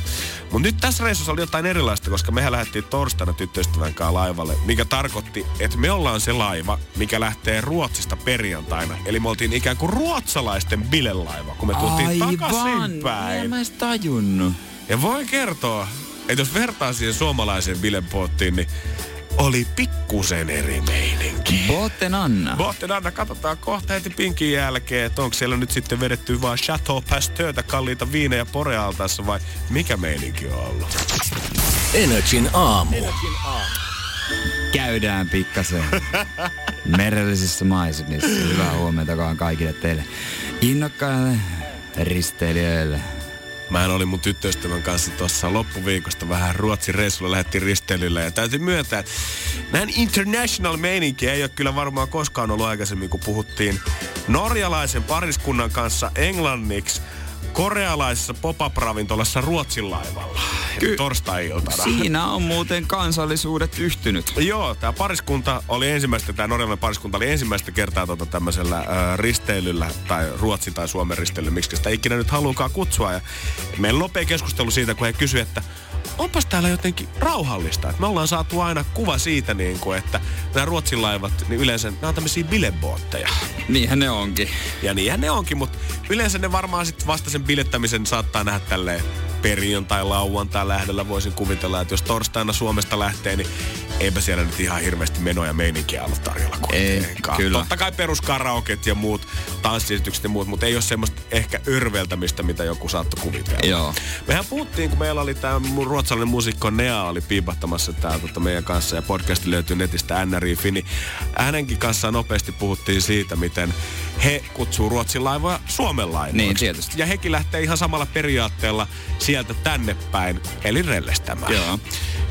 Mutta nyt tässä reissussa oli jotain erilaista, koska mehän lähdettiin torstaina tyttöystävän kanssa laivalle, mikä tarkoitti, että me ollaan se laiva, mikä lähtee Ruotsista perjantaina. Eli me oltiin ikään kuin ruotsalaisten bilelaiva, kun me tultiin takaisin päin. En mä edes tajunnut. Ja voin kertoa, että jos vertaa siihen suomalaiseen bilepoottiin, niin oli pikkusen eri meininki. Botten Anna. Botten Anna, katsotaan kohta heti pinkin jälkeen, että onko siellä nyt sitten vedetty vaan Chateau Pasteurta kalliita viinejä porealtaassa vai mikä meininki on ollut? Energin aamu. Käydään pikkasen (laughs) merellisissä maisemissa. Hyvää huomenta kaikille teille innokkaille risteilijöille. Mä olin mun tyttöystävän kanssa tuossa loppuviikosta vähän Ruotsin reissulla lähdettiin risteilylle ja täytyy myöntää, että näin international meininki ei ole kyllä varmaan koskaan ollut aikaisemmin, kun puhuttiin norjalaisen pariskunnan kanssa englanniksi korealaisessa pop-up-ravintolassa Ruotsin laivalla. Ky- torstai-iltana. Siinä on muuten kansallisuudet yhtynyt. Joo, tämä pariskunta oli ensimmäistä, tämä norjalainen pariskunta oli ensimmäistä kertaa tota tämmöisellä äh, risteilyllä, tai Ruotsin tai Suomen risteilyllä, miksi sitä ikinä nyt haluukaan kutsua. Ja meillä nopea keskustelu siitä, kun he kysyivät, että onpas täällä jotenkin rauhallista. Että me ollaan saatu aina kuva siitä, niin kuin, että nämä Ruotsin laivat, niin yleensä nämä on tämmöisiä bilebootteja. Niinhän ne onkin. Ja niinhän ne onkin, mutta yleensä ne varmaan sitten vasta sen bilettämisen saattaa nähdä tälleen perjantai, lauantai lähdöllä voisin kuvitella, että jos torstaina Suomesta lähtee, niin eipä siellä nyt ihan hirveästi menoja meininkiä ollut tarjolla kuitenkaan. kyllä. Totta kai peruskaraoket ja muut, tanssiesitykset ja muut, mutta ei ole semmoista ehkä örveltämistä, mitä joku saattoi kuvitella. Joo. Mehän puhuttiin, kun meillä oli tämä ruotsalainen muusikko Nea oli piipahtamassa tää tota meidän kanssa ja podcasti löytyy netistä NRI Fini. Hänenkin kanssa nopeasti puhuttiin siitä, miten he kutsuu Ruotsin laivoja Suomen laivoiksi. Niin, tietysti. Ja hekin lähtee ihan samalla periaatteella sieltä tänne päin, eli rellestämään. Joo.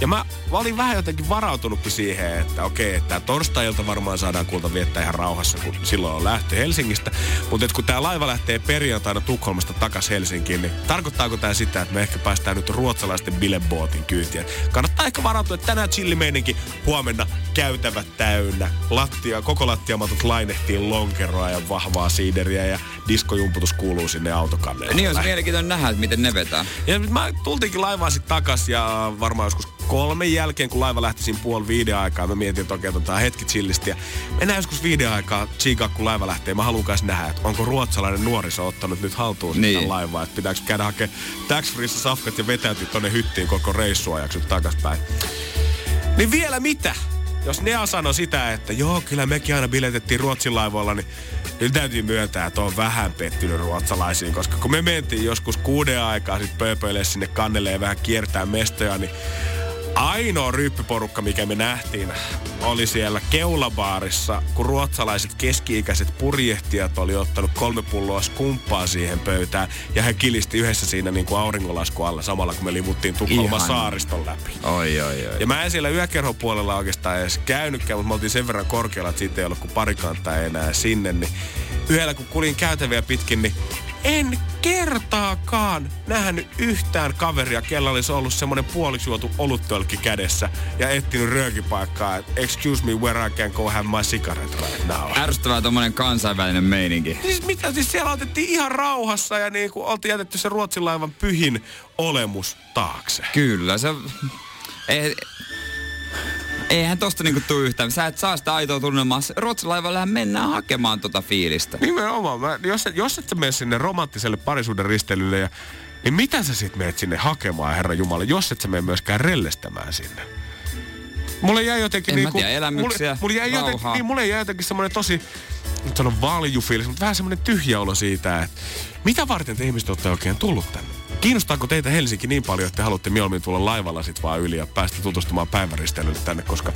Ja mä, mä olin vähän jotenkin varautunutkin siihen, että okei, että tää torstai-ilta varmaan saadaan kulta viettää ihan rauhassa, kun silloin on lähtö Helsingistä. Mutta kun tämä laiva lähtee perjantaina Tukholmasta takas Helsinkiin, niin tarkoittaako tämä sitä, että me ehkä päästään nyt ruotsalaisten bilebootin kyytiä? Kannattaa ehkä varautua, että tänään chillimeininki, huomenna käytävät täynnä. Lattia, koko lattiamatut lainehtiin lonkeroa ja vahvaa siideriä ja diskojumputus kuuluu sinne autokannelle. Niin olisi mielenkiintoinen nähdä, että miten ne vetää. Ja mä tultiinkin laivaan sitten takas ja varmaan joskus kolmen jälkeen, kun laiva lähti siinä puoli viiden aikaa, mä mietin, että okei, otetaan hetki chillisti. Ja mennään joskus viiden aikaa tsiikaa, kun laiva lähtee. Mä haluan kanssa nähdä, että onko ruotsalainen nuoriso ottanut nyt haltuun Niin. niin. laivaa. Että pitääkö käydä hakemaan tax safkat ja vetäytyä tonne hyttiin koko reissuajaksi nyt takaspäin. Niin vielä mitä? Jos Nea sanoi sitä, että joo, kyllä mekin aina biletettiin Ruotsin laivoilla, niin nyt täytyy myöntää, että on vähän pettynyt ruotsalaisiin, koska kun me mentiin joskus kuuden aikaa sit pööpöille sinne kannelle ja vähän kiertää mestoja, niin ainoa ryppyporukka, mikä me nähtiin, oli siellä keulabaarissa, kun ruotsalaiset keski-ikäiset purjehtijat oli ottanut kolme pulloa skumppaa siihen pöytään, ja he kilisti yhdessä siinä niin kuin auringonlasku alla samalla, kun me livuttiin Tukholman Ihan. saariston läpi. Oi, oi, oi. Ja mä en siellä yökerhopuolella oikeastaan edes käynytkään, mutta me oltiin sen verran korkealla, että siitä ei ollut kuin pari kantaa enää sinne. Niin yhdellä kun kulin käytäviä pitkin, niin en kertaakaan nähnyt yhtään kaveria, kella olisi ollut semmoinen puoliksi juotu oluttölkki kädessä ja etsinyt röökipaikkaa, että excuse me, where I can go have my cigarette right now. Ärsyttävää tommonen kansainvälinen meininki. Siis mitä, siis siellä otettiin ihan rauhassa ja niin kuin oltiin jätetty se Ruotsin laivan pyhin olemus taakse. Kyllä, se... Ei, eihän tosta niinku tuu yhtään. Sä et saa sitä aitoa tunnelmaa. Ruotsin laivallähän mennään hakemaan tota fiilistä. Nimenomaan. Mä, jos, et- jos et sä mene sinne romanttiselle parisuuden risteilylle, ja, niin mitä sä sit meet sinne hakemaan, Herra Jumala, jos et sä mene myöskään rellestämään sinne? Mulle jäi jotenkin En mä niinku... tiedä, elämyksiä, mulle, mulle jäi jotenkin, rauhaa. niin, mulle jäi jotenkin semmoinen tosi, nyt sanon valjufiilis, mutta vähän semmoinen tyhjä olo siitä, että mitä varten te ihmiset olette oikein tullut tänne? Kiinnostaako teitä Helsinki niin paljon, että te haluatte mieluummin tulla laivalla sit vaan yli ja päästä tutustumaan päiväristeilylle tänne, koska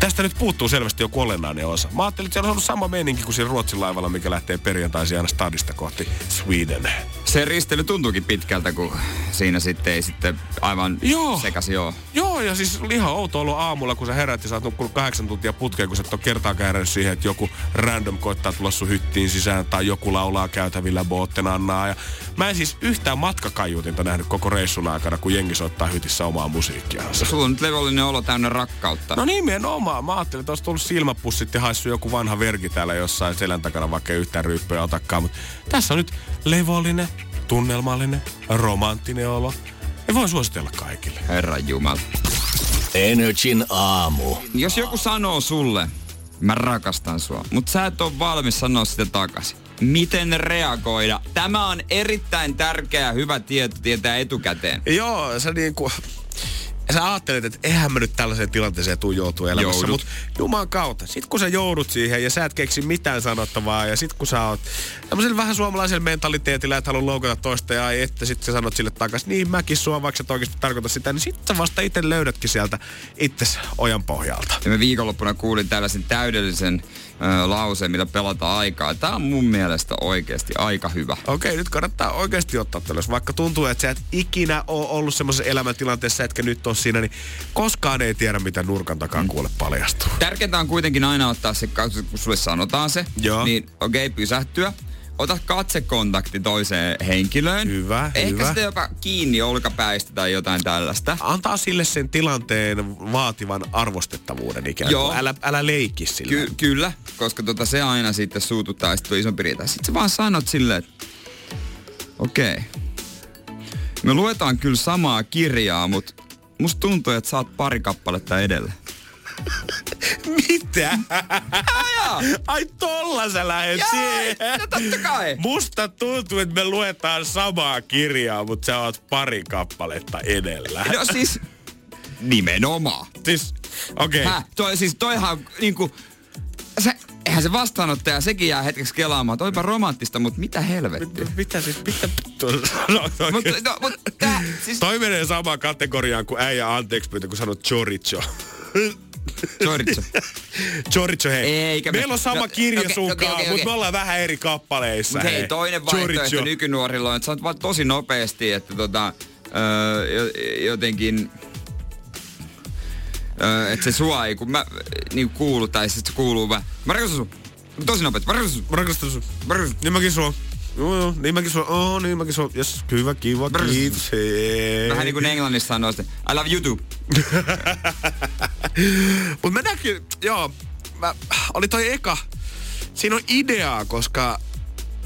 tästä nyt puuttuu selvästi joku olennainen osa. Mä ajattelin, että siellä on ollut sama meininki kuin siinä Ruotsin laivalla, mikä lähtee perjantaisin aina stadista kohti Sweden. Se risteily tuntuukin pitkältä, kun siinä sitten ei sitten aivan Joo. sekas joo. Joo, ja siis oli ihan outo ollut aamulla, kun sä herät ja sä oot nukkunut kahdeksan tuntia putkeen, kun sä et ole herännyt siihen, että joku random koittaa tulla sun hyttiin sisään tai joku laulaa käytävillä Bootten Annaa. Ja mä en siis yhtään matkakaiutinta nähnyt koko reissun aikana, kun jengi soittaa hytissä omaa musiikkiansa. Sulla on nyt levollinen olo täynnä rakkautta. No nimenomaan. Mä ajattelin, että olisi tullut silmäpussit ja haissu joku vanha verki täällä jossain selän takana, vaikka ei yhtään ryyppöä otakaan. Mutta tässä on nyt levollinen, tunnelmallinen, romanttinen olo. Ja voin suositella kaikille. Herran Jumala. Energin aamu. Jos joku sanoo sulle, mä rakastan sua, mutta sä et ole valmis sanoa sitä takaisin. Miten reagoida? Tämä on erittäin tärkeä hyvä tieto tietää etukäteen. Joo, sä niinku... Sä ajattelet, että eihän mä nyt tällaiseen tilanteeseen tuu joutua elämässä, mutta Juman kautta. Sit kun sä joudut siihen ja sä et keksi mitään sanottavaa ja sit kun sä oot tämmöisellä vähän suomalaisella mentaliteetillä, että haluat loukata toista ja että sit sä sanot sille takaisin, niin mäkin sua, vaikka sä oikeasti tarkoita sitä, niin sit sä vasta itse löydätkin sieltä itses ojan pohjalta. Ja mä viikonloppuna kuulin tällaisen täydellisen ö, lauseen, millä pelataan aikaa. Tää on mun mielestä oikeasti aika hyvä. Okei, nyt kannattaa oikeasti ottaa tällaisen. Vaikka tuntuu, että sä et ikinä ole ollut semmoisessa elämäntilanteessa, etkä nyt ole siinä, niin koskaan ei tiedä, mitä nurkan takaa kuule paljastuu. Tärkeintä on kuitenkin aina ottaa se, kun sulle sanotaan se, Joo. niin okei, okay, pysähtyä. Ota katsekontakti toiseen henkilöön. Hyvä, Ehkä hyvä. jopa kiinni olkapäistä tai jotain tällaista. antaa sille sen tilanteen vaativan arvostettavuuden ikään Joo. kuin. Älä, älä leikki sillä. Ky- kyllä, koska tota se aina sitten suututtaa ja sitten isompi riita. Sitten sä vaan sanot silleen, että okei, okay. me luetaan kyllä samaa kirjaa, mutta musta tuntuu, että sä oot pari kappaletta edellä. (laughs) Mitä? Ajaa! Ai tolla sä lähet Jaa, siihen. no totta kai. Musta tuntuu, että me luetaan samaa kirjaa, mutta sä oot pari kappaletta edellä. No siis, nimenomaan. Siis, okei. Okay. Häh? Toi, siis toihan niinku, se, eihän se vastaanottaja, sekin jää hetkeksi kelaamaan. Toipa romanttista, mutta mitä helvettiä? Mitä siis, mitä sanoo Mutta oikein? no, mut, tää, siis, Toi menee samaan kategoriaan kuin äijä anteeksi pyytö, kun sanot chorizo. Chorizo. Chorizo, (laughs) hei. Eikä me- Meillä on sama no, kirja okei, sunkaan, okei, okei, mutta me ollaan vähän eri kappaleissa. Mut hei, toinen vaihtoehto Chorizo. nykynuorilla on, että sanot vaan tosi nopeasti, että tota, öö, jo- jotenkin... Öö, että se sua ei, kun mä niin kuulu, tai se kuuluu vaan. Mä rakastan sun. Tosi nopeasti. Mä rakastan sun. Mä rakastan sun. Mä rakastan sun. Niin mäkin sua. Joo, joo, niin mäkin sua. Oo, niin mäkin sua. Jes, hyvä, kiva, Brr. kiitos. Hei. Vähän niin kuin Englannissa sanoo sitten, I love you too. (laughs) Mut mä näkin, joo, mä, oli toi eka. Siinä on ideaa, koska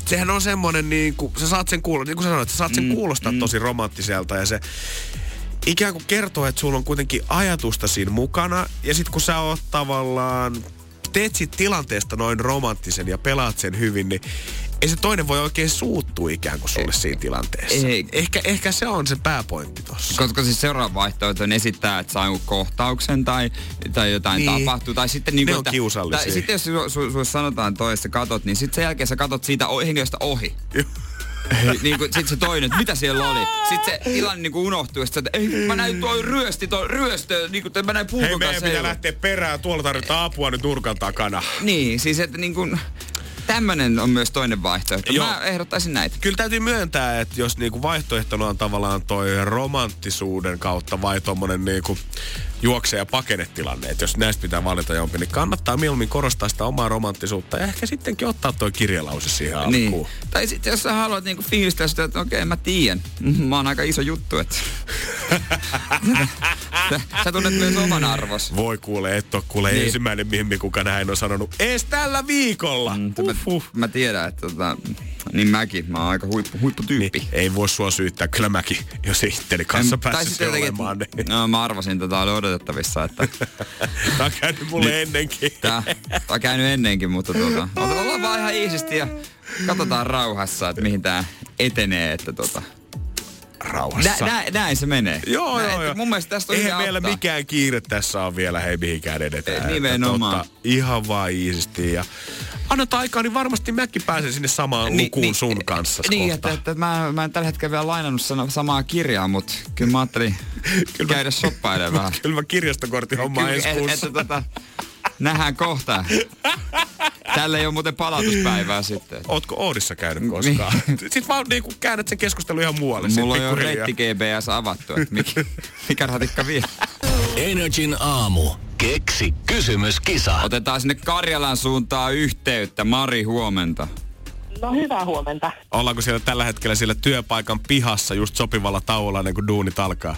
sehän on semmonen niin kuin, sä saat sen kuulostaa, niin kuin sä sanoit, sä saat sen kuulostaa tosi romanttiselta ja se ikään kuin kertoo, että sulla on kuitenkin ajatusta siinä mukana ja sit kun sä oot tavallaan, teet siitä tilanteesta noin romanttisen ja pelaat sen hyvin, niin ei se toinen voi oikein suuttua ikään kuin sulle siinä tilanteessa. ei. Ehkä, ehkä se on se pääpointti tossa. Koska siis seuraava vaihtoehto on esittää, että saa jonkun kohtauksen tai, tai jotain Niin. tapahtuu. Tai sitten niin Ne kuin, on kiusallisia. Tai sitten jos su, su, su, sanotaan toista katot, niin sitten sen jälkeen sä katot siitä o- henkilöstä ohi. niin kuin, sit se toinen, että mitä siellä oli. Sitten se tilanne niin kuin unohtuu, että ei, mä näin toi ryösti, toi ryöstö, niin kuin, mä näin Hei, puukon meidän kanssa. pitää lähteä perään. Tuolla tarvitaan apua nyt nurkan takana. Niin, siis että niin kuin, Tämmönen on myös toinen vaihtoehto. Joo. Mä ehdottaisin näitä. Kyllä täytyy myöntää, että jos niinku vaihtoehtona on tavallaan toi romanttisuuden kautta vai tommonen niinku juokse- ja pakenetilanne, että jos näistä pitää valita jompi, niin kannattaa mieluummin korostaa sitä omaa romanttisuutta ja ehkä sittenkin ottaa toi kirjalause siihen alkuun. Niin. Tai sitten jos sä haluat niinku fiilistellä sitä, että okei, mä tiedän. Mä oon aika iso juttu, että... sä, (laughs) sä tunnet myös oman arvos. Voi kuule, et ole kuule Niin. niin. ensimmäinen mimmi, kuka näin on sanonut. Ees tällä viikolla! Mm, Mm, mä, mä tiedän, että tota, niin mäkin. Mä oon aika huippu, huipputyyppi. Niin, ei voi sua syyttää, kyllä mäkin, jos itteni kanssa tai pääsisi jotenkin, olemaan. että- Niin. no, mä arvasin, oli odotettavissa, että (laughs) Tämä on käynyt mulle ennenkin. tää, tää on käynyt ennenkin, mutta tuota, ollaan vaan ihan iisisti ja katsotaan rauhassa, että mihin tää etenee, että tota, Rauhassa. nä, nä, näin se menee. Joo, Näin, joo, joo. Mun mielestä tästä on Eihän meillä ottaa. mikään kiire tässä on vielä, hei mihinkään edetään. Ei, Että nimenomaan. Totta, ihan vaan iisisti ja annat aikaa, niin varmasti mäkin pääsen sinne samaan Ni- lukuun ni- sun kanssa Niin, kohta. että, että mä, mä en tällä hetkellä vielä lainannut sana, samaa kirjaa, mutta kyllä mä ajattelin (laughs) Kyllä käydä shoppailemaan vähän. (laughs) Kyllä mä kirjastokortin hommaan Kyllä, ensi et- kuussa. että tota, nähdään kohta. Tällä ei ole muuten palautuspäivää sitten. Ootko Oodissa käynyt koskaan? Sitten vaan niin käännät sen keskustelun ihan muualle. sit Mulla on jo reitti GBS avattu, että mikä, mikä ratikka vie. Energin aamu. Keksi kysymyskisa. Otetaan sinne Karjalan suuntaan yhteyttä. Mari, huomenta. No hyvää huomenta. Ollaanko siellä tällä hetkellä siellä työpaikan pihassa just sopivalla tauolla ennen kuin duunit alkaa?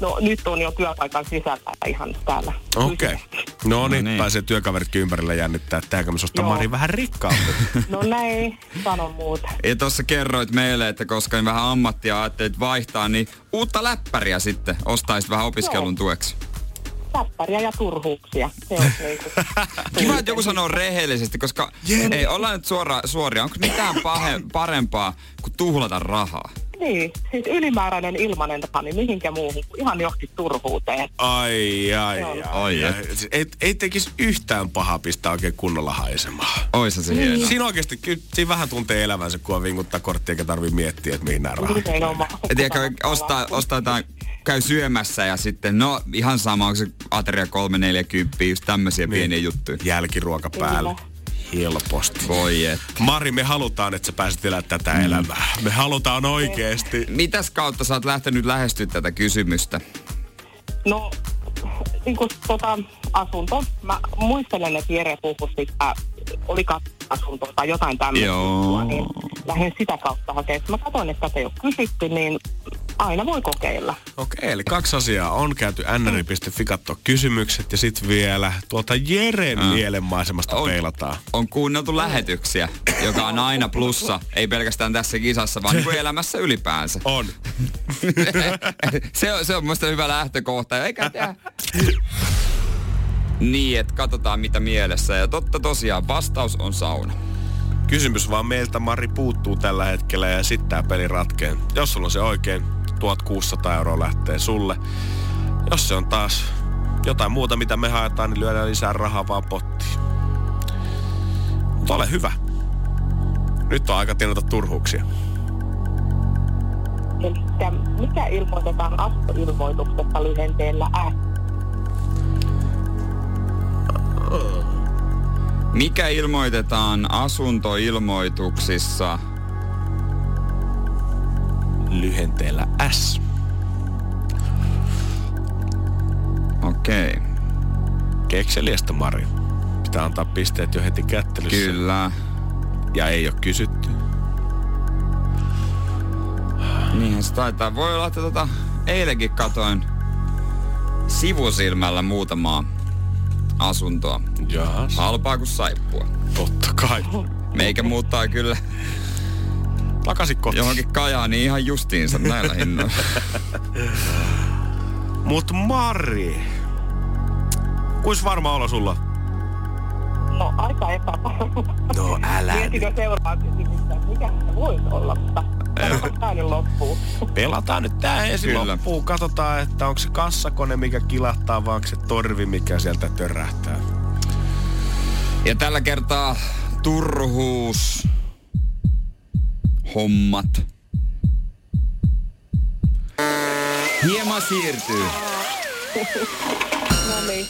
No nyt on jo työpaikan sisällä ihan täällä. Okei. Okay. No No niin, niin. pääsee työkaveritkin ympärillä jännittää, että tääkö me. Mari vähän rikkaampi. (laughs) No näin, sano muuta. Ja tuossa kerroit meille, että koska niin vähän ammattia ajattelit vaihtaa, niin uutta läppäriä sitten ostaisit vähän opiskelun Joo. tueksi. Läppäriä ja turhuuksia. Se on niinku... (laughs) Kiva, että joku sanoo rehellisesti, koska ei, ollaan nyt suora, suoria. Onko mitään pahe, (laughs) parempaa kuin tuhlata rahaa? Niin, siis ylimääräinen ilmanen raha, niin mihinkä muuhun kuin ihan johonkin turhuuteen. Ai, ai, ai. Ai. Siis Ei, ei tekisi yhtään pahaa pistää oikein kunnolla haisemaan. Oisa se hienoa. Siinä oikeasti, kyllä siinä vähän tuntee elävänsä, kun on vinkuttaa korttia, eikä tarvii miettiä, että mihin nämä rahat. Tiedätkö, ostaa, ostaa jotain, käy syömässä ja sitten, no ihan sama, onko se ateria 340, just tämmöisiä Niin. pieniä juttuja. Jälkiruoka päällä. Helposti. Voi et. Mari, me halutaan, että sä pääset elämään tätä mm. elämää. Me halutaan oikeesti. Mitäs kautta sä oot lähtenyt lähestyä tätä kysymystä? No, niin kuin tota, asunto. Mä muistelen, että Jere puhui sitä, oli asunto tai jotain tämmöistä. Joo. juttua, Niin lähdin sitä kautta hakemaan. Mä katsoin, että tätä ei ole kysytty, niin aina voi kokeilla. Okei, eli kaksi asiaa. On käyty nri.fi katsoa kysymykset ja sitten vielä tuolta Jeren Mm. mielenmaisemasta On. peilataan. On kuunneltu lähetyksiä, joka on aina plussa, ei pelkästään tässä kisassa, vaan niin kuin elämässä ylipäänsä. On. (laughs) se, on, se on mun hyvä lähtökohta, eikä tehdä. Niin, että katsotaan mitä mielessä. Ja totta tosiaan, vastaus on sauna. Kysymys vaan meiltä, Mari, puuttuu tällä hetkellä ja sitten tää peli ratkeen. Jos sulla on se oikein, 1600 euroa lähtee sulle. Jos se on taas jotain muuta, mitä me haetaan, niin lyödään lisää rahaa vaan pottiin. Mutta ole hyvä. Nyt on aika tienata turhuuksia. Eli mikä ilmoitetaan asto-ilmoituksessa lyhenteellä S? Mikä ilmoitetaan asuntoilmoituksissa? Lyhenteellä S. Okei, okay. Kekseliästä, Mari. Pitää antaa pisteet jo heti kättelyssä. kyllä. Ja ei ole kysytty. Niinhän se taitaa. Voi olla, että tota, eilenkin katoin sivusilmällä muutamaa asuntoa. Jaas. Halpaa kuin saippua. Totta kai. Meikä muuttaa kyllä Takaisin kotiin. johonkin Kajaaniin ihan justiinsa näillä hinnoilla. (laughs) Mut Mari. Kuis varma olo sulla? No aika epävarma. No älä Mietinkö että mikä se voisi olla, mutta tämä nyt loppuu. Pelataan nyt tää ensin Kyllä. loppuun. Katsotaan, että onko se kassakone, mikä kilahtaa, vai onko se torvi, mikä sieltä törähtää. Ja tällä kertaa turhuus. Hommat. Hieman siirtyy. No niin.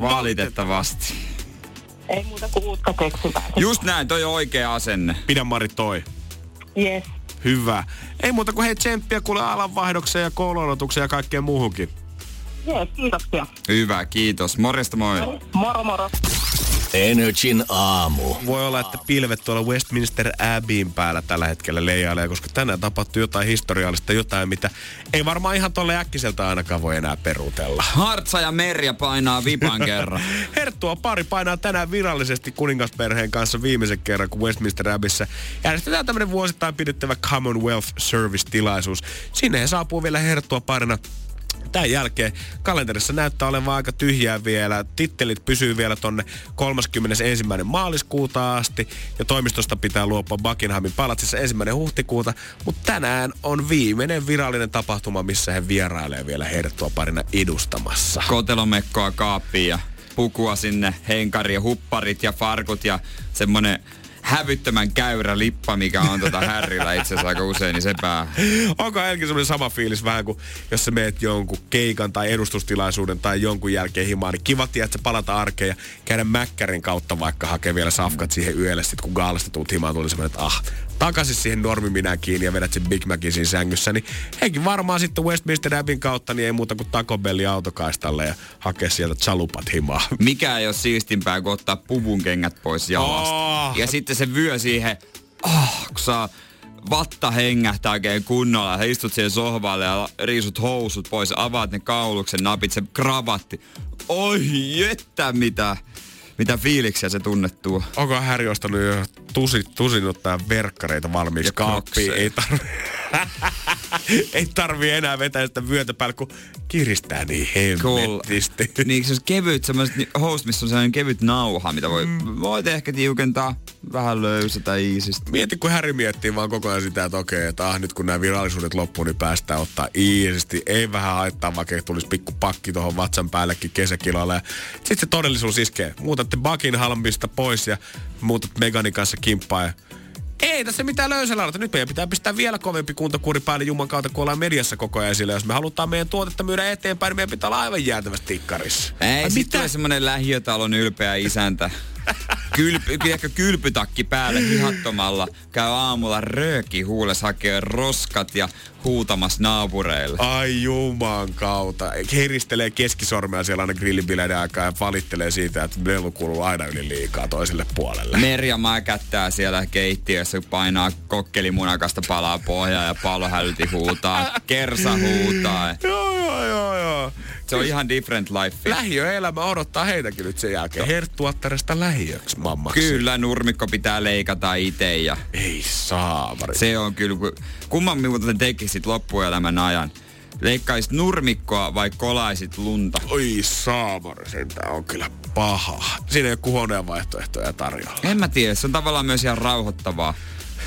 Valitettavasti. Ei muuta kuin uutta keksitään. Just näin, toi on oikea asenne. Pidä Mari toi. Yes. Hyvä. Ei muuta kuin hei tsemppiä kuule alanvaihdokseen ja koulualoitukseen ja kaikkeen muuhunkin. Yes, kiitoksia. Hyvä, kiitos. Morjesta moi. Moro moro. Energin aamu. Voi olla, että pilvet tuolla Westminster Abbeyin päällä tällä hetkellä leijailee, koska tänään tapahtui jotain historiallista, jotain, mitä ei varmaan ihan tolle äkkiseltä ainakaan voi enää peruutella. Hartsa ja Merja painaa vipan (laughs) kerran. Herttua pari painaa tänään virallisesti kuningasperheen kanssa viimeisen kerran, kun Westminster Abbeyssä järjestetään tämmöinen vuosittain pidettävä Commonwealth Service-tilaisuus. Sinne he saapuu vielä herttua parina tämän jälkeen kalenterissa näyttää olevan aika tyhjää vielä. Tittelit pysyy vielä tonne 31. maaliskuuta asti ja toimistosta pitää luopua Buckinghamin palatsissa ensimmäinen huhtikuuta. Mutta tänään on viimeinen virallinen tapahtuma, missä he vierailee vielä herttua parina edustamassa. Kotelomekkoa kaappiin pukua sinne, henkari ja hupparit ja farkut ja semmonen hävyttömän käyrä lippa, mikä on tota Härrillä itse asiassa aika usein, niin se pää. Onko Helki semmoinen sama fiilis vähän kuin jos sä meet jonkun keikan tai edustustilaisuuden tai jonkun jälkeen himaan, niin kiva tiedät, että sä palata arkeen ja käydä mäkkärin kautta vaikka hakee vielä safkat siihen yölle, sit kun gaalasta tuut himaan, tuli semmoinen, että ah, takaisin siihen normi minä kiinni ja vedät sen Big Macin siinä sängyssä, niin hekin varmaan sitten Westminster Abbin kautta niin ei muuta kuin Taco Bellin autokaistalle ja hakea sieltä chalupat himaa. Mikä ei ole siistimpää kuin ottaa puvun kengät pois jalasta. Oh. Ja sitten se vyö siihen, oh, kun saa vatta hengähtää oikein kunnolla. Ja istut siihen sohvalle ja riisut housut pois, avaat ne kauluksen napit, se kravatti. Oi jettä mitä, mitä fiiliksiä se tunnettuu. Onko Häri ostanut jo tusi, tusinut tää verkkareita valmiiksi kaappiin? Ei tarvi, (laughs) ei tarvi enää vetää sitä vyötä päälle, kun kiristää niin hemmetisti. niin se on kevyt semmoiset ni- housut, missä on sellainen kevyt nauha, mitä voi, mm. voit ehkä tiukentaa vähän löysätä iisisti. Mieti, kun Häri miettii vaan koko ajan sitä, että okei, että ah, nyt kun nämä virallisuudet loppuu, niin päästään ottaa iisisti. Ei vähän haittaa, vaikka tulisi pikku pakki tuohon vatsan päällekin kesäkilalle. Sitten se todellisuus iskee. Muutatte Buckinghamista pois ja muutat Meganin kanssa kimppaa ja ei tässä mitään löysällä. Nyt meidän pitää pistää vielä kovempi kuntakuri päälle Juman kautta, kun ollaan mediassa koko ajan esillä. Jos me halutaan meidän tuotetta myydä eteenpäin, niin meidän pitää olla aivan jäätävästi tikkarissa. Ei, Ai sit tulee semmonen lähiötalon ylpeä isäntä. Kylpy, ehkä kylpytakki päälle hihattomalla. Käy aamulla rööki huules hakee roskat ja huutamas naapureille. Ai juman kautta. Heristelee keskisormea siellä aina grillibileiden aikaa ja valittelee siitä, että lelu kuuluu aina yli liikaa toiselle puolelle. Merja mäkättää siellä keittiössä, kun painaa kokkelimunakasta palaa pohjaa ja palohälyti huutaa, kersa huutaa. Joo, joo, joo, joo. Se on ihan different life. Lähiöelämä odottaa heitäkin nyt sen jälkeen. Herttuattaresta lähiöksi mammaksi. Kyllä, nurmikko pitää leikata itse ja Ei saamari. se on kyllä, ku- kumman muuten tekisit loppuelämän ajan. Leikkaisit nurmikkoa vai kolaisit lunta? Oi saamari, sentään on kyllä paha. Siinä ei ole kuin vaihtoehtoja tarjolla. En mä tiedä, se on tavallaan myös ihan rauhoittavaa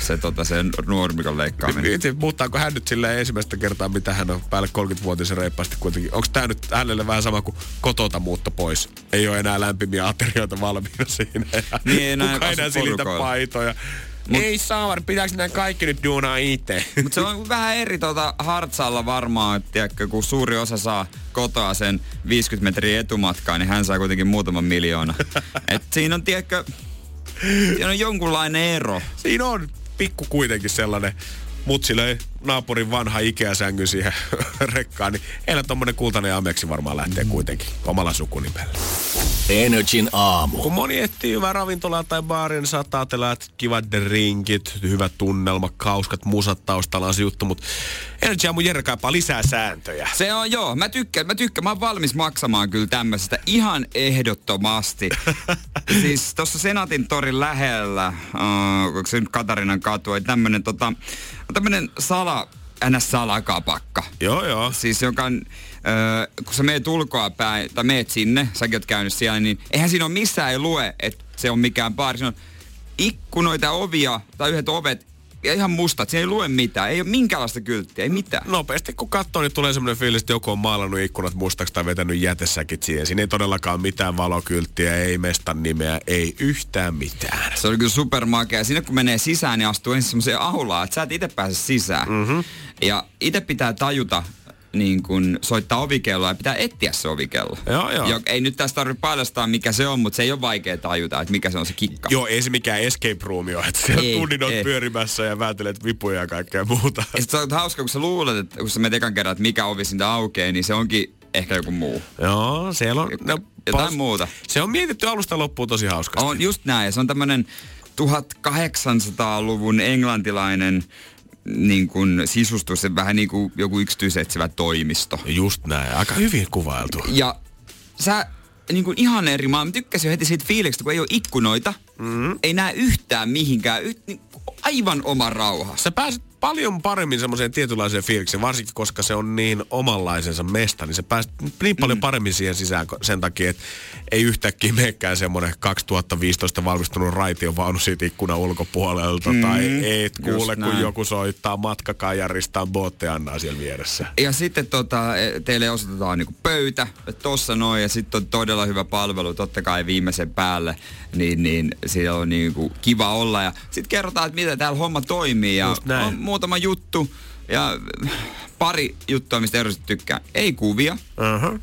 se, tota, se nurmikon leikkaaminen. Mietin, muuttaako hän nyt sillä ensimmäistä kertaa, mitä hän on päälle 30-vuotias reippaasti kuitenkin. Onko tämä nyt hänelle vähän sama kuin kotota muutto pois? Ei ole enää lämpimiä aterioita valmiina siinä. Niin, ei enää kuka enää silitä paitoja. Mut, ei saamari, pitääkö nämä kaikki nyt duunaa itse? Mutta se on vähän eri tuota Hartsalla varmaan, että tiedätkö, kun suuri osa saa kotoa sen 50 metriä etumatkaa, niin hän saa kuitenkin muutaman miljoona. Et siinä on, tiedätkö, siinä on jonkunlainen ero. Siinä on pikku kuitenkin sellainen mutsi löi naapurin vanha Ikea-sängy siihen (laughs) rekkaan, niin heillä tommonen kultainen ameksi varmaan lähtee kuitenkin omalla sukunimellä. Energin aamu. Kun moni etsii hyvää ravintolaa tai baaria, niin saattaa ajatella, että kivat drinkit, hyvä tunnelma, kauskat musat taustalla on se juttu, mutta Energy Aamu Jere kaipaa lisää sääntöjä. Se on joo, mä tykkään, mä tykkään, mä oon valmis maksamaan kyllä tämmöisestä ihan ehdottomasti. (laughs) siis tuossa Senaatin torin lähellä, uh, onko se nyt Katarinan katu, ei tämmönen tota, tämmönen sala, ns. salakapakka. Joo, joo. Siis joka on, öö, kun sä meet ulkoa päin, tai meet sinne, säkin oot käynyt siellä, niin eihän siinä ole missään ei lue, että se on mikään baari. Siinä on ikkunoita, ovia tai yhdet ovet, ja ihan mustat. Siinä ei lue mitään. Ei ole minkäänlaista kylttiä, ei mitään. Nopeasti kun katsoo, niin tulee semmoinen fiilis, että joku on maalannut ikkunat mustaksi tai vetänyt jätesäkit siihen. Siinä ei todellakaan mitään valokylttiä, ei mestan nimeä, ei yhtään mitään. Se oli kyllä supermakea. Sinne kun menee sisään, niin astuu ensin semmoiseen aulaan, että sä et itse pääse sisään. Mm-hmm. Ja itse pitää tajuta, niin kun soittaa ovikelloa ja pitää etsiä se ovikello. Joo, joo. Jo, ei nyt tästä tarvitse paljastaa, mikä se on, mutta se ei ole vaikea tajuta, että mikä se on se kikka. Joo, ei se mikään escape room ole, että siellä Ei, tunnin ei. pyörimässä ja vääntelet vipuja ja kaikkea muuta. Ja sit se on hauska, kun sä luulet, että kun sä menet ekan kerran, että mikä ovi siitä aukeaa, niin se onkin ehkä joku muu. Joo, siellä on... No, Jotain pas- muuta. Se on mietitty alusta loppuun tosi hauskasti. On just näin. Ja se on tämmönen 1800-luvun englantilainen niin kuin sisustus, se vähän niin kuin joku yksityisetsivä toimisto. Just näin, aika hyvin kuvailtu. Ja sä niin kuin ihan eri maa. Mä tykkäsin jo heti siitä fiiliksestä, kun ei ole ikkunoita. Mm-hmm. Ei näe yhtään mihinkään. Y- niin, aivan oma rauha. Sä pääset paljon paremmin semmoiseen tietynlaiseen fiilikseen, varsinkin koska se on niin omanlaisensa mesta, niin sä pääset niin paljon paremmin siihen sisään sen takia, että ei yhtäkkiä menekään semmoinen 2015 valmistunut raitiovaunu siitä ikkunan ulkopuolelta, mm, tai et kuule, kun näin. joku soittaa matkakaajarista Botte Annaa siellä vieressä. Ja sitten tota, e, teille osoitetaan niinku pöytä, tossa noin, ja sitten on todella hyvä palvelu, totta kai viimeisen päälle, niin, niin siellä on niinku kiva olla. Ja sitten kerrotaan, että miten täällä homma toimii, ja Just näin. on muutama juttu, ja pari juttua, mistä erityisesti tykkään. Ei kuvia, Uh-huh.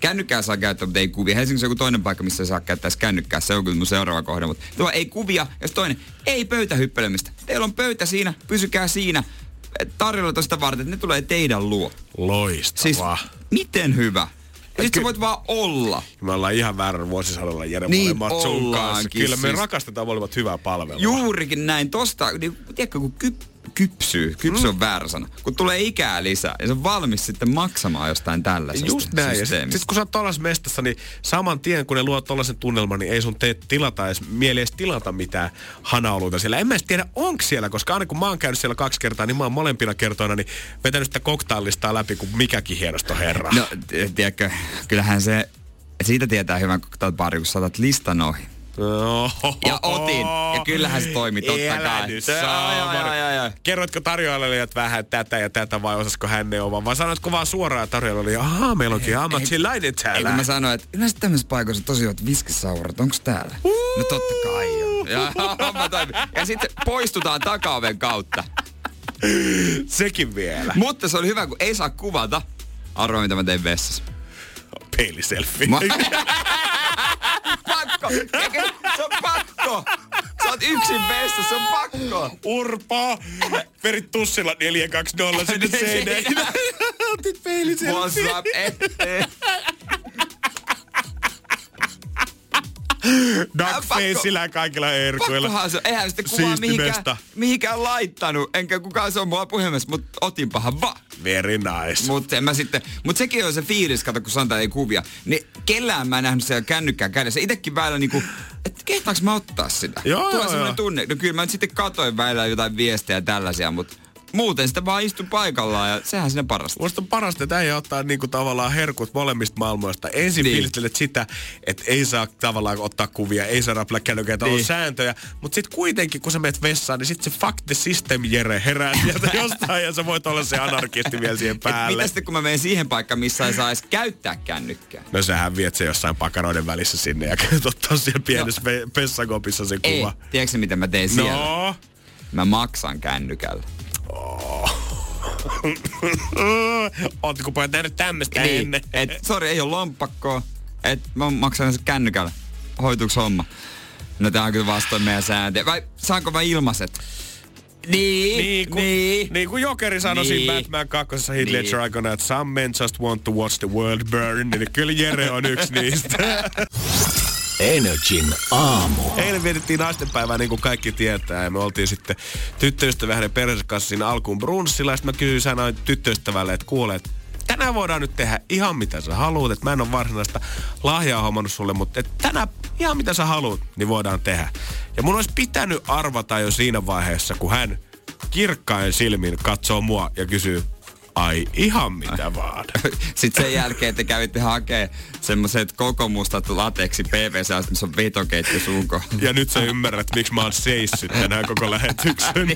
kännykkää saa käyttää, mutta ei kuvia. Helsingissä on joku toinen paikka, missä saa käyttää kännykkää. Se on kyllä mun seuraava kohde. Mutta tuo ei kuvia. Ja toinen, ei pöytähyppelemistä. Teillä on pöytä siinä, pysykää siinä. Tarjolla tosta varten, että ne tulee teidän luo. Loistavaa. Siis miten hyvä. Ja sit sä voit vaan olla. Me ollaan ihan väärällä vuosisadalla Jere Niin molemmat sun kanssa. Kyllä me siis- rakastetaan molemmat hyvää palvelua. Juurikin näin. Tosta, niin, tiedätkö, kun kyp, kypsyy, kypsy on väärä sana, kun tulee ikää lisää ja se on valmis sitten maksamaan jostain tällaisesta Just näin. Sitten sit, kun sä oot tollas mestassa, niin saman tien kun ne luo tollasen tunnelman, niin ei sun tee tilata edes, mieli edes tilata mitään hanaoluita siellä. En mä edes tiedä, onko siellä, koska aina kun mä oon käynyt siellä kaksi kertaa, niin mä oon molempina kertoina niin vetänyt sitä koktaillistaa läpi kuin mikäkin hienosto herra. No, tiedätkö, kyllähän se, siitä tietää hyvän pari, kun saatat listan ohi. Ja otin. Ja kyllähän se toimi, totta Älä kai. nyt Ai, ai, saamari. ai, ai, ai. Kerroitko tarjoilijalle tähän tätä ja tätä vai osasko hän neuvoa? Vai sanoitko vaan suoraan tarjoilijalle, ahaa, meillä onkin ammattilainen Ei, täällä. kun mä sanoin, että yleensä tämmöisessä paikassa tosi hyvät viskisaurat. Onks täällä? No totta kai on. Ja, (laughs) ja sitten poistutaan takaoven kautta. Sekin vielä. Mutta se oli hyvä, kun ei saa kuvata. Arvoa, mitä mä tein vessassa. Peiliselfie. Mä... (laughs) pakko! Eikö- Se on pakko! Sä oot yksin vessassa, se on pakko! Urpa! Verit tussilla 420 sinne seinään. Otit peiliselfie. What's up, ette? (gasps) Duckfaceillä kaikilla herkuilla. Pakkohan se, eihän sitä kuvaa mihinkään, mihinkään laittanut, enkä kukaan se on mua puhelimessa, mutta otinpahan vaan. Very nice. Mutta mä sitten, mut sekin on se fiilis, kato kun sanotaan ei kuvia. Niin kellään mä en nähnyt siellä kännykkään kädessä. Itekin välillä niinku, että kehtaanko mä ottaa sitä? Joo, Tulee joo, semmoinen joo. tunne. No kyllä mä nyt sitten katoin välillä jotain viestejä ja tällaisia, mutta muuten sitä vaan istun paikallaan ja sehän siinä parasta. Musta on parasta, että äijä ottaa niinku tavallaan herkut molemmista maailmoista. Ensin Niin. fiilistelet sitä, että ei saa tavallaan ottaa kuvia, ei saa rappella kännyköitä, niin. on sääntöjä. Mutta sitten kuitenkin, kun sä menet vessaan, niin sitten se fuck the system Jere herää sieltä (laughs) jostain ja sä voit olla se anarkisti vielä siihen Et päälle. mitä sitten kun mä menen siihen paikkaan, missä ei edes käyttää kännykkää? No sähän viet se jossain pakaroiden välissä sinne ja (laughs) ottaa siellä pienessä no. pessakopissa se Ei, kuva. tiedätkö mitä mä teen siellä? No. Mä maksan kännykällä. Ootteko pojat nähnyt tämmöistä Niin, ennen? et, sori, ei ole lompakkoa. Et mä maksan sen kännykällä. Hoituuks homma? No tää on kyllä vastoin meidän sääntöjä. Vai saanko mä ilmaiset? Niin, Niin kuin, niin. niin kuin Jokeri sanoi Niin. siinä Batman 2. Heath Niin. Ledger aikana, että some men just want to watch the world burn, niin kyllä Jere on yksi niistä. (laughs) Energin aamu. Eilen vietettiin naistenpäivää, niin kuin kaikki tietää, ja me oltiin sitten tyttöystävä hänen perheensä kanssa siinä alkuun brunssilla, sitten mä kysyin sanoin tyttöystävälle, että kuule, että tänään voidaan nyt tehdä ihan mitä sä haluat, että mä en ole varsinaista lahjaa hommannut sulle, mutta että tänään ihan mitä sä haluat, niin voidaan tehdä. Ja mun olisi pitänyt arvata jo siinä vaiheessa, kun hän kirkkain silmin katsoo mua ja kysyy, ai ihan mitä vaan. (laughs) Sitten sen jälkeen te kävitte hakee semmoiset koko mustat lateksi PVC, missä on vetokeitto suun kohdalla. Ja nyt sä ymmärrät, miksi mä oon seissyt tänään koko lähetyksen. (laughs)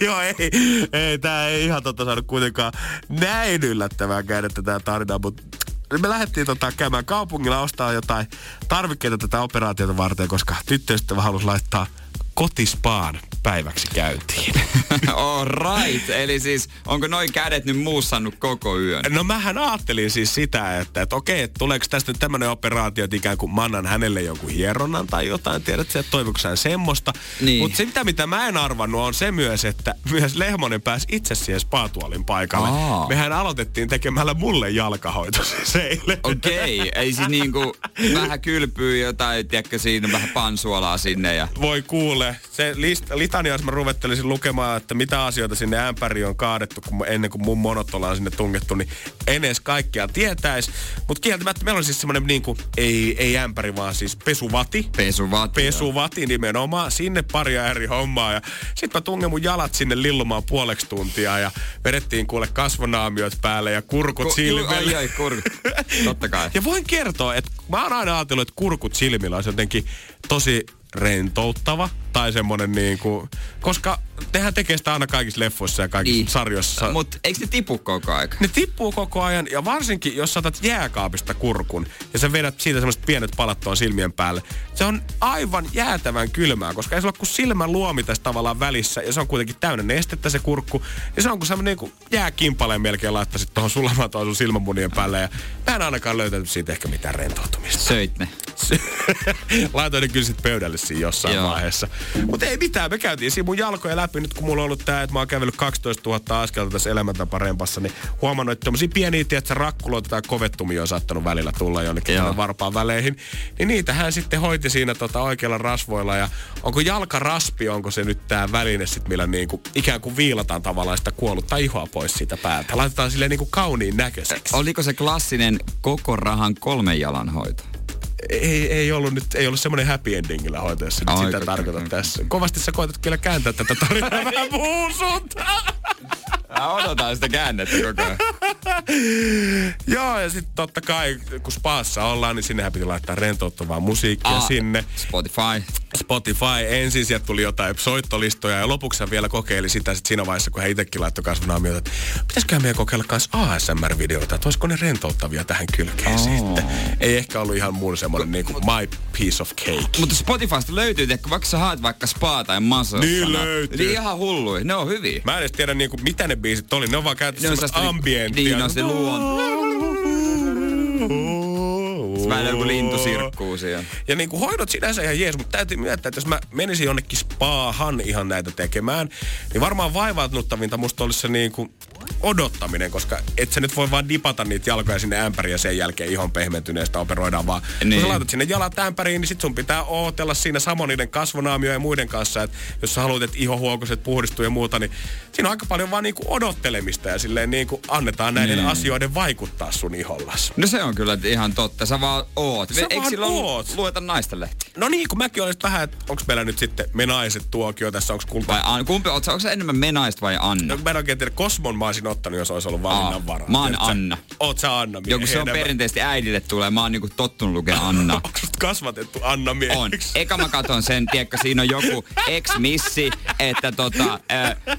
Joo, ei, ei, tää ei ihan tota saanut kuitenkaan näin yllättävää käydä tätä tarinaa, mutta me lähdettiin tota käymään kaupungilla ostaa jotain tarvikkeita tätä operaatiota varten, koska tyttöystävä halusi laittaa kotispaan päiväksi käyntiin. (laughs) All right. Eli siis onko noin kädet nyt muussannut koko yön? No mähän ajattelin siis sitä, että, että okei, että tuleeko tästä nyt tämmöinen operaatio, että ikään kuin mä annan hänelle jonkun hieronnan tai jotain, tiedät sä, että toivoiko hän semmoista. Niin. Mutta se, mitä, mitä mä en arvannut, on se myös, että myös Lehmonen pääsi itse siihen spaatuolin paikalle. Aa. Mehän aloitettiin tekemällä mulle jalkahoito (laughs) siis eilen. Okei, okay. ei siis niinku vähän kylpyy jotain, tiedätkö, siinä vähän pansuolaa sinne ja... Voi kuule, se list, litania, jos mä ruvettelisin lukemaan, että mitä asioita sinne ämpäriin on kaadettu kun, ennen kuin mun monottola on sinne tungettu, niin en edes kaikkea tietäisi. Mutta kieltämättä meillä on siis semmoinen niin kuin, ei, ei ämpäri, vaan siis pesuvati. Pesuvati. Pesuvati nimenomaan. Sinne pari eri hommaa. Ja sit mä tungen mun jalat sinne lillumaan puoleksi tuntia ja vedettiin kuule kasvonaamiot päälle ja kurkut Ku- silmille. Ai, ai, kurkut. Totta kai. (laughs) Ja voin kertoa, että mä oon aina ajatellut, että kurkut silmillä olisi jotenkin tosi rentouttava tai semmonen niinku, koska nehän tekee sitä aina kaikissa leffoissa ja kaikissa Niin. sarjoissa. Mut eikö ne tipu koko aika? ne tippuu koko ajan ja varsinkin jos saatat jääkaapista kurkun ja sä vedät siitä semmoiset pienet palat tuon silmien päälle. Se on aivan jäätävän kylmää, koska ei sulla ole kuin silmän luomi tässä tavallaan välissä ja se on kuitenkin täynnä nestettä se kurkku. Ja se on kuin semmoinen niin jääkimpaleen melkein laittaisit tuohon sulamaan tuohon sun silmämunien päälle ja mä en ainakaan löytänyt siitä ehkä mitään rentoutumista. Söit ne. (laughs) Laitoin ne kyllä sit pöydälle siinä jossain. Joo. vaiheessa. Mutta ei mitään, me käytiin siinä mun jalkoja läpi nyt kun mulla on ollut tää, että mä oon kävellyt 12 000 askelta tässä elämäntaparempassa, niin huomannut, että tommosia pieniä, tiedätkö, rakkuloita tai kovettumia on saattanut välillä tulla jonnekin varpaan väleihin. Niin niitä hän sitten hoiti siinä tota oikealla rasvoilla ja onko jalkaraspi, onko se nyt tää väline sit, millä niinku ikään kuin viilataan tavallaan sitä kuollutta ihoa pois siitä päältä. Laitetaan sille niinku kauniin näköiseksi. Oliko se klassinen koko rahan kolmen jalan hoito? Ei, ei ollut nyt, ei ollut semmoinen happy endingillä hoito, jos nyt sitä kyllä. tarkoitat tässä. Kovasti sä koetat kyllä kääntää tätä tarinaa (laughs) vähän muun suuntaan. Mä odotan sitä käännettä koko ajan. (laughs) Joo, ja sitten totta kai, kun spaassa ollaan, niin sinnehän piti laittaa rentouttavaa musiikkia Aa, sinne. Spotify. Spotify ensin, sieltä tuli jotain soittolistoja ja lopuksi hän vielä kokeili sitä sit siinä vaiheessa, kun hän itsekin laittoi kasvonaamioita, että pitäisiköhän meidän kokeilla myös ASMR-videoita, että olisiko ne rentouttavia tähän kylkeen Oo. sitten. Ei ehkä ollut ihan mun semmoinen niin kuin my piece of cake. Mutta Spotifysta löytyy, että vaikka sä haet vaikka spa tai massage Niin löytyy. Niin ihan hullui. Ne on hyviä. Mä en edes tiedä niinku, mitä ne biisit oli. Ne on vaan käytetty semmoista ambienttia. niin, on se luon- sirkkuu siellä. Ja niin kuin hoidot sinänsä ihan jees, mutta täytyy myöntää, että jos mä menisin jonnekin spaahan ihan näitä tekemään, niin varmaan vaivautunuttavinta musta olisi se niin kuin odottaminen, koska et sä nyt voi vaan dipata niitä jalkoja sinne ämpäriin ja sen jälkeen ihon pehmentyneestä operoidaan vaan. Niin. Niin. Kun sä laitat sinne jalat ämpäriin, niin sit sun pitää ootella siinä samoin niiden kasvonaamio ja muiden kanssa, että jos sä haluat, että ihohuokoset puhdistuu ja muuta, niin siinä on aika paljon vaan niinku odottelemista ja silleen niinku annetaan näiden Niin. asioiden vaikuttaa sun ihollas. No se on kyllä ihan totta. Sä vaan oot. Sä Eikö vaan oot. lueta naisten lehtiä? No niin, kun mäkin olisin vähän, että onko meillä nyt sitten me naiset tuokio tässä, onko kulta... Vai An, kumpi, oot onko enemmän me naista vai Anna? No, mä en oikein tiedä, Kosmon mä olisin ottanut, jos olisi ollut valinnan varaa. mä oon? Anna. Oot sä Anna Joku se on perinteisesti äidille tulee. Mä oon niinku tottunut lukea Anna. (laughs) Onko kasvatettu Anna On. mieheksi? Eka mä katon sen, tiedätkö, siinä on joku ex-missi, että tota, ö, ö,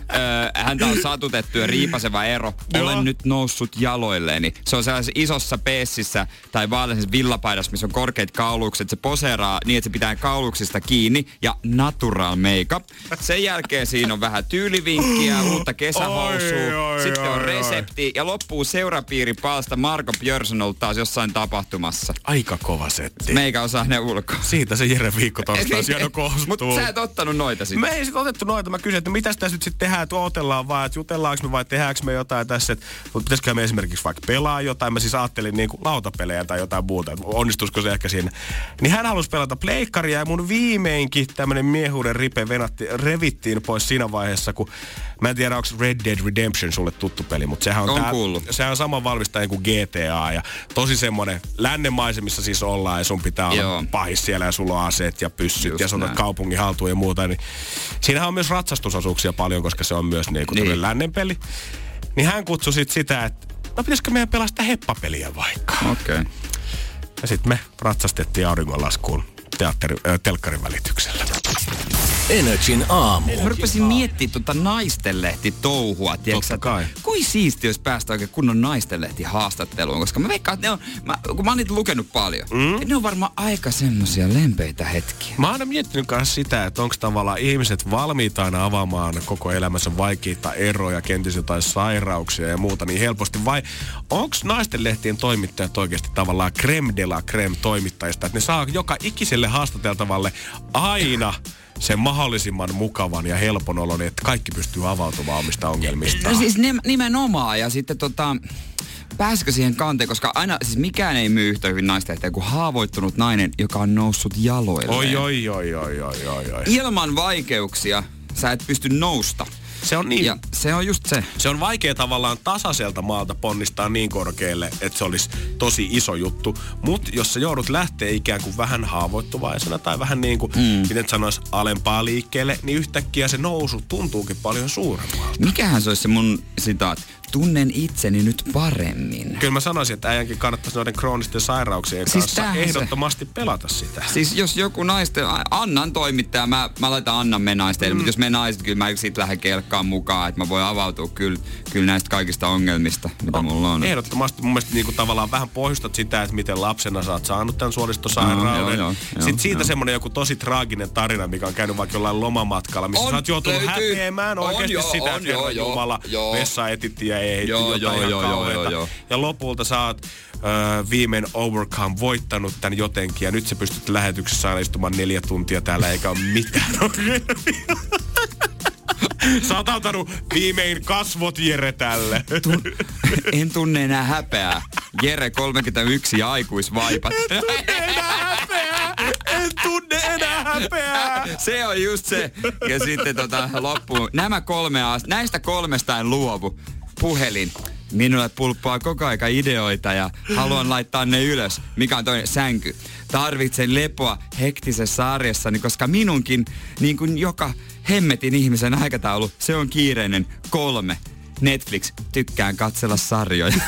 häntä on satutettu ja riipaseva ero. Joo. Olen nyt noussut jaloilleni. Se on sellaisessa isossa peessissä tai vaaleisessa villapaidassa, missä on korkeat kaulukset. Se poseeraa niin, että se pitää kauluksista kiinni ja natural makeup. Sen jälkeen siinä on vähän tyylivinkkiä, uutta kesähousua. Oi, oi, Sitten on resepti ja loppuu seurapiiripalsta Marko Björnsson ollut taas jossain tapahtumassa. Aika kova setti. Meikä osaa ne ulkoa. Siitä se Jere viikko torstaisi aina koostuu. Mutta sä et ottanut noita sitten. Me ei sit otettu noita. Mä kysyin, että mitä tässä nyt sitten tehdään, että odotellaan vaan, että jutellaanko me vai tehdäänkö me jotain tässä. Että, mutta pitäisikö me esimerkiksi vaikka pelaa jotain. Mä siis ajattelin niin kuin lautapelejä tai jotain muuta, että onnistuisiko se ehkä siinä. Niin hän halusi pelata pleikkaria ja mun viimeinkin tämmönen miehuuden ripe venatti, revittiin pois siinä vaiheessa, kun mä en tiedä, onko Red Dead Redemption sulle tuttu peli, mutta sehän on, On tää, kuullut. sehän on sama valmistaja kuin GTA ja tosi semmonen lännemaisemissa siis ollaan ja sun pitää olla Joo. pahis siellä ja sulla on aseet ja pyssyt Just ja näin. kaupungin haltuun ja muuta. Niin siinähän on myös ratsastusosuuksia paljon, koska se on myös niinku Niin. lännen peli. Niin hän kutsui sit sitä, että no pitäisikö meidän pelaa sitä heppapeliä vaikka. Okei. Okay. Ja sitten me ratsastettiin auringonlaskuun teatteri, äh, telkkarin välityksellä. Energin aamu. Mä rupesin miettimään tuota naistenlehti touhua, tiedätkö? Totta kai. Kui siisti, jos päästä oikein kunnon naistenlehti haastatteluun, koska mä veikkaan, että ne on, mä, kun mä oon niitä lukenut paljon, mm? että ne on varmaan aika semmosia lempeitä hetkiä. Mä oon aina miettinyt myös sitä, että onko tavallaan ihmiset valmiita aina avaamaan koko elämänsä vaikeita eroja, kenties jotain sairauksia ja muuta niin helposti. Vai onko naisten lehtien toimittajat oikeasti tavallaan creme de la creme toimittajista, että ne saa joka ikiselle haastateltavalle aina sen mahdollisimman mukavan ja helpon olon, että kaikki pystyy avautumaan omista ongelmistaan. No siis nimenomaan ja sitten tota, pääsikö siihen kanteen, koska aina, siis mikään ei myy yhtä hyvin naista kuin haavoittunut nainen, joka on noussut jaloille. Oi, oi, oi, oi, oi, oi, oi. Ilman vaikeuksia sä et pysty nousta. Se on niin. Ja se on just se. Se on vaikea tavallaan tasaiselta maalta ponnistaa niin korkealle, että se olisi tosi iso juttu. Mutta jos sä joudut lähteä ikään kuin vähän haavoittuvaisena tai vähän niin kuin, mm. miten sanois, alempaa liikkeelle, niin yhtäkkiä se nousu tuntuukin paljon suuremmalta. Mikähän se olisi se mun sitaat? Tunnen itseni nyt paremmin. Kyllä mä sanoisin, että äijänkin kannattaisi noiden kroonisten sairauksien Siis kanssa tämähän se- ehdottomasti pelata sitä. Siis jos joku naisten, Annan toimittaja, mä, mä laitan Annan me naisten, mm. mutta jos me naiset, kyllä mä sit lähden kelkkaan mukaan, että mä voin avautua kyllä, kyllä näistä kaikista ongelmista, mitä mulla on. Ehdottomasti mun mielestä niinku tavallaan vähän pohjustat sitä, että miten lapsena sä oot saanut tämän suolistosairauden. Joo, joo, joo, Sitten siitä joo. semmonen joku tosi traaginen tarina, mikä on käynyt vaikka jollain lomamatkalla, missä On, sä oot joutunut löytyy. häpeämään On, oikeasti joo, sitä, on, että joo, joo, Jumala, joo. vessa etitti ja ei Joo, jotain joo, ihan joo, joo, joo, joo. Ja lopulta sä oot ö, viimein overcome voittanut tämän jotenkin ja nyt sä pystyt lähetyksessä aina istumaan neljä tuntia täällä eikä ole mitään (laughs) Sä oot antanut viimein kasvot Jere tälle. En tunne enää häpeää. Jere 31 ja aikuisvaipat. En tunne enää häpeää. Se on just se. Ja sitten tota, loppuun. Nämä kolme as- näistä kolmesta en luovu. Puhelin. Minulle pulppaa koko aika ideoita ja haluan laittaa ne ylös. Mikä on toinen? Sänky. Tarvitsen lepoa hektisessä arjessani, koska minunkin, niin kuin joka hemmetin ihmisen aikataulu, se on kiireinen. Kolme. Netflix. Tykkään katsella sarjoja. (laughs)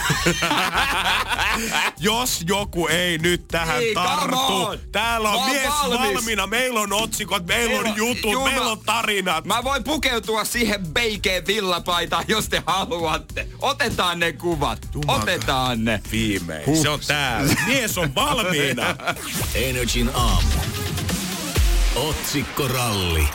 Jos joku ei nyt tähän Ei, come tartu. on. Täällä on mies valmis. valmiina. Meillä on otsikot, meillä on jutut, meillä on tarinat. Mä voin pukeutua siihen beikeen villapaitaan, jos te haluatte. Otetaan ne kuvat. Jumala- Otetaan ne. Viimein. Huh. Se on täällä. Mies on valmiina. (laughs) Energin aamu. Otsikkoralli.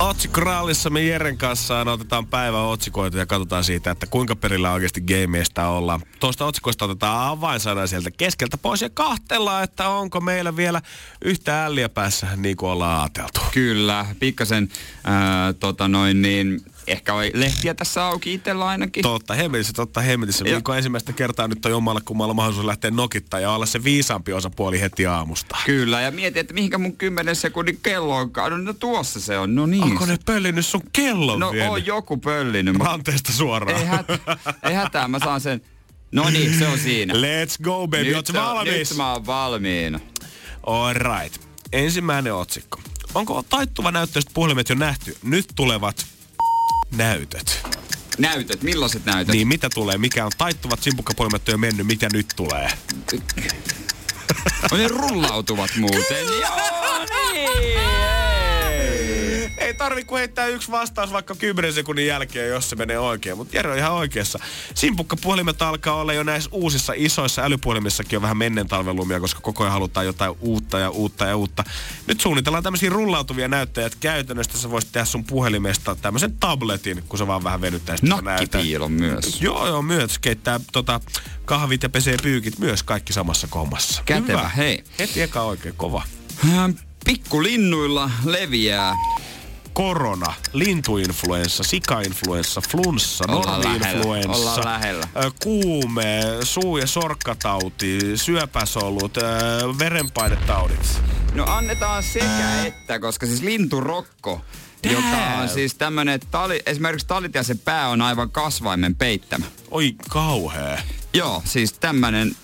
Otsikkorallissa me Jeren kanssa otetaan päivän otsikoita ja katsotaan siitä, että kuinka perillä oikeasti gameista ollaan. Tuosta otsikoista otetaan avainsana sieltä keskeltä pois ja kahtellaan, että onko meillä vielä yhtä älliä päässä niin kuin ollaan ajateltu. Kyllä, pikkasen ää, tota noin niin, ehkä oli lehtiä tässä auki itsellä ainakin. Totta hemmetissä, totta hemmetissä. Viikon ensimmäistä kertaa nyt on jommalla kummalla mahdollisuus lähteä nokittaa ja olla se viisaampi osapuoli heti aamusta. Kyllä, ja mietin, että mihinkä mun 10 sekunnin kello on kadonnut. No tuossa se on, no niin. Onko ne pöllinyt sun kellon No vielä? on joku pöllinyt. Ranteesta suoraan. Ei, hätä, ei hätää, mä saan sen. No niin, se on siinä. Let's go, baby. Oot nyt, valmis? nyt mä oon valmiina. All right. Ensimmäinen otsikko. Onko taittuva näyttöistä puhelimet jo nähty? Nyt tulevat näytöt. Näytöt, millaiset näytöt? Niin mitä tulee? Mikä on taittuvat simpukkapuhelimet on jo mennyt? Mitä nyt tulee? (laughs) No ne rullautuvat muuten. (laughs) Joo, niin. Ei tarvi kuin heittää yksi vastaus vaikka 10 sekunnin jälkeen, jos se menee oikein. Mutta Jere on ihan oikeassa. Simpukkapuhelimet alkaa olla jo näissä uusissa isoissa älypuhelimissakin on vähän menneen talven lumia, koska koko ajan halutaan jotain uutta ja uutta ja uutta. Nyt suunnitellaan tämmöisiä rullautuvia näyttöjä, että käytännössä sä voisit tehdä sun puhelimesta tämmöisen tabletin, kun sä vaan vähän venyttäisit. Nakkipiilon myös. Joo, joo, myös. Keittää tota, kahvit ja pesee pyykit myös kaikki samassa kommassa. Kätevä, Hyvä. hei. Heti eka oikein kova. Pikkulinnuilla leviää. Korona, lintuinfluenssa, sikainfluenssa, flunssa, normi-influenssa, kuume, suu- ja sorkkatauti, syöpäsolut, verenpainetaudit. No annetaan sekä että, koska siis linturokko, joka on siis tämmönen, tali, esimerkiksi talitiaisen pää on aivan kasvaimen peittämä. Oi kauhea. Joo, siis tämmönen,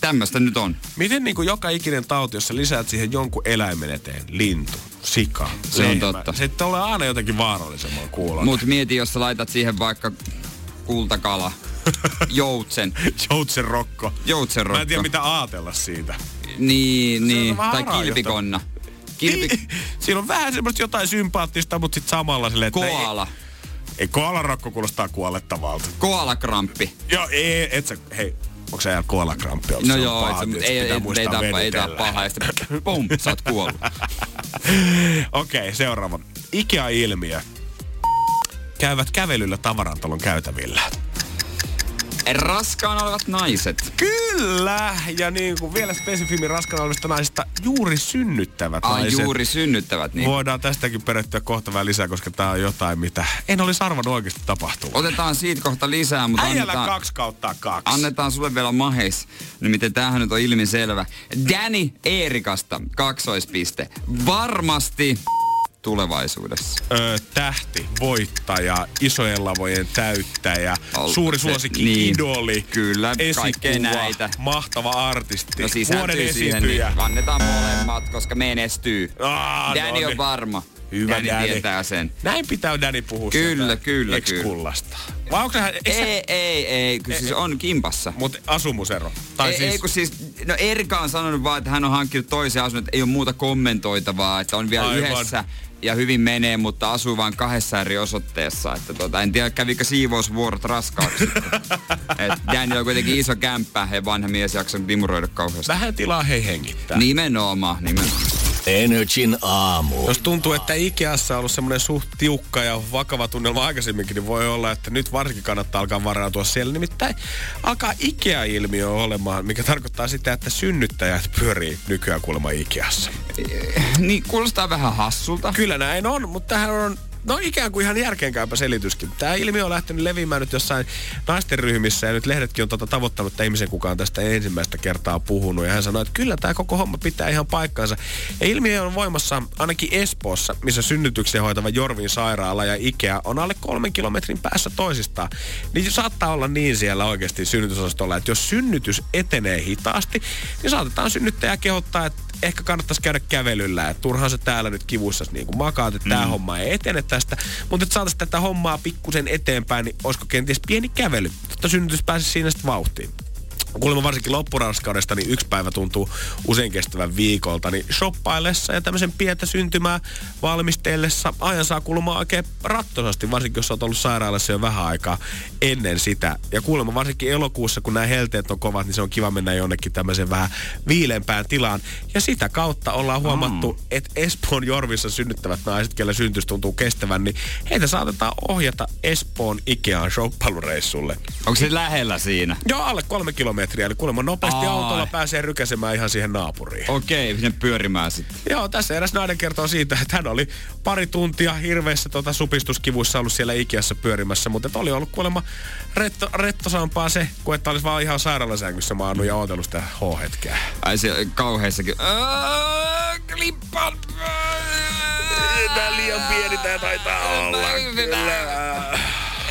tämmöstä nyt on. Miten niin kuin joka ikinen tauti, jos sä lisäät siihen jonkun eläimen eteen, lintu, sika, Se on lehmä, totta. se tulee aina jotenkin vaarallisemman kuulon. Mut mieti, jos sä laitat siihen vaikka kultakala, (laughs) joutsen, Joutsen rokko. joutsenrokko. Mä en tiedä mitä ajatella siitä. Niin, on niin. Tai kilpikonna. Kilpi... (laughs) Siinä on vähän semmoista jotain sympaattista, mutta sitten samalla silleen, että... Koala. Ei, ei koalarokko kuulostaa kuolettavalta. Koalakramppi. Joo, ei, et sä, hei, onko se koalakramppi? No Se joo, paha, et, se, ei, ei, ei, muistaa ei, venytellä. paha. Ja sitten pum, sä oot kuollut. (laughs) Okei, okay, seuraava. Ikea-ilmiö. Käyvät kävelyllä tavarantalon käytävillä. Raskaana olevat naiset. Kyllä! Ja niin kuin vielä spesifimmin raskaana olevista naisista juuri synnyttävät Ai naiset. juuri synnyttävät. Niin. Voidaan tästäkin perehtyä kohta vähän lisää, koska tää on jotain, mitä en olisi arvannut oikeasti tapahtumaan. Otetaan siitä kohta lisää, mutta Äijällä annetaan, kaksi kautta kaksi. annetaan sulle vielä maheis. Nimittäin tämähän nyt on ilmiselvä. Danny Eerikasta, kaksoispiste. Varmasti tulevaisuudessa. Ö, tähti, voittaja, isojen lavojen täyttäjä, Ol- suuri suosikki, niin. idoli, Kyllä, esikuva, näitä. mahtava artisti, No vuoden sisältyy siihen, esiintyjä. niin annetaan molemmat, koska menestyy. Aa, Danny no on niin. varma. Hyvä Danny, Danny. tietää sen. Näin pitää Danny puhua Kyllä, sieltä kyllä, ex-kullasta. Vai onko hän, eikö Ei, ei, ei, kyllä siis on kimpassa. Mutta asumusero. Tai ei, siis, ei, kun siis, no Erika on sanonut vaan, että hän on hankkinut toisen asunnon, että ei ole muuta kommentoitavaa, että on vielä Aivan. yhdessä ja hyvin menee, mutta asuu vain kahdessa eri osoitteessa. Että tota, en tiedä, kävikö siivousvuorot raskaaksi. (laughs) Et Daniel on kuitenkin iso kämppä ja vanha mies jaksaa vimuroida kauheasti. vähän tilaa hei hengittää. Nimenomaan, nimenomaan. Energin aamu. Jos tuntuu, että Ikeassa on ollut semmoinen suht tiukka ja vakava tunnelma aikaisemminkin, niin voi olla, että nyt varsinkin kannattaa alkaa varautua siellä. Nimittäin alkaa Ikea-ilmiö olemaan, mikä tarkoittaa sitä, että synnyttäjät pyörii nykyään kuulemma Ikeassa. Niin, kuulostaa vähän hassulta. Kyllä näin on, mutta tähän on No ikään kuin ihan järkeenkäypä selityskin. Tämä ilmiö on lähtenyt leviämään nyt jossain naisten ryhmissä ja nyt lehdetkin on tota tavoittanut, että ihmisen kukaan tästä ensimmäistä kertaa puhunut. Ja hän sanoi, että kyllä tämä koko homma pitää ihan paikkansa. Ja ilmiö on voimassa ainakin Espoossa, missä synnytyksiä hoitava Jorvin sairaala ja Ikea on alle kolmen kilometrin päässä toisistaan. Niin saattaa olla niin siellä oikeasti synnytysosastolla, että jos synnytys etenee hitaasti, niin saatetaan synnyttäjä kehottaa, että ehkä kannattaisi käydä kävelyllä. Että turhaan se täällä nyt kivuissa niin kuin makaat, että tämä homma ei etene tästä. Mutta että saataisiin tätä hommaa pikkusen eteenpäin, niin olisiko kenties pieni kävely, jotta synnytys pääsisi siinä sitten vauhtiin. Kuulemma varsinkin loppuraskaudesta, niin yksi päivä tuntuu usein kestävän viikolta, niin shoppaillessa ja tämmöisen pientä syntymää valmistellessa ajan saa kuulemma oikein rattosasti, varsinkin jos olet ollut sairaalassa jo vähän aikaa ennen sitä. Ja kuulemma varsinkin elokuussa, kun nämä helteet on kovat, niin se on kiva mennä jonnekin tämmöiseen vähän viileämpään tilaan. Ja sitä kautta ollaan huomattu, mm. että Espoon Jorvissa synnyttävät naiset, kellä syntys tuntuu kestävän, niin heitä saatetaan ohjata Espoon Ikeaan shoppailureissulle. Onko se lähellä siinä? Joo, alle kolme kilometriä. Eli kuulemma nopeasti Ai. autolla pääsee rykäsemään ihan siihen naapuriin. Okei, sinne pyörimään sitten. Joo, tässä eräs nainen kertoo siitä, että hän oli pari tuntia hirveissä tota, supistuskivuissa ollut siellä Ikeassa pyörimässä, mutta että oli ollut kuulemma retto, rettosampaa se, kuin että olisi vaan ihan sairaalasängyssä maannut ja ootellut sitä H-hetkeä. Ai se kauheissakin. Klippan. Tää liian pieni tää taitaa olla.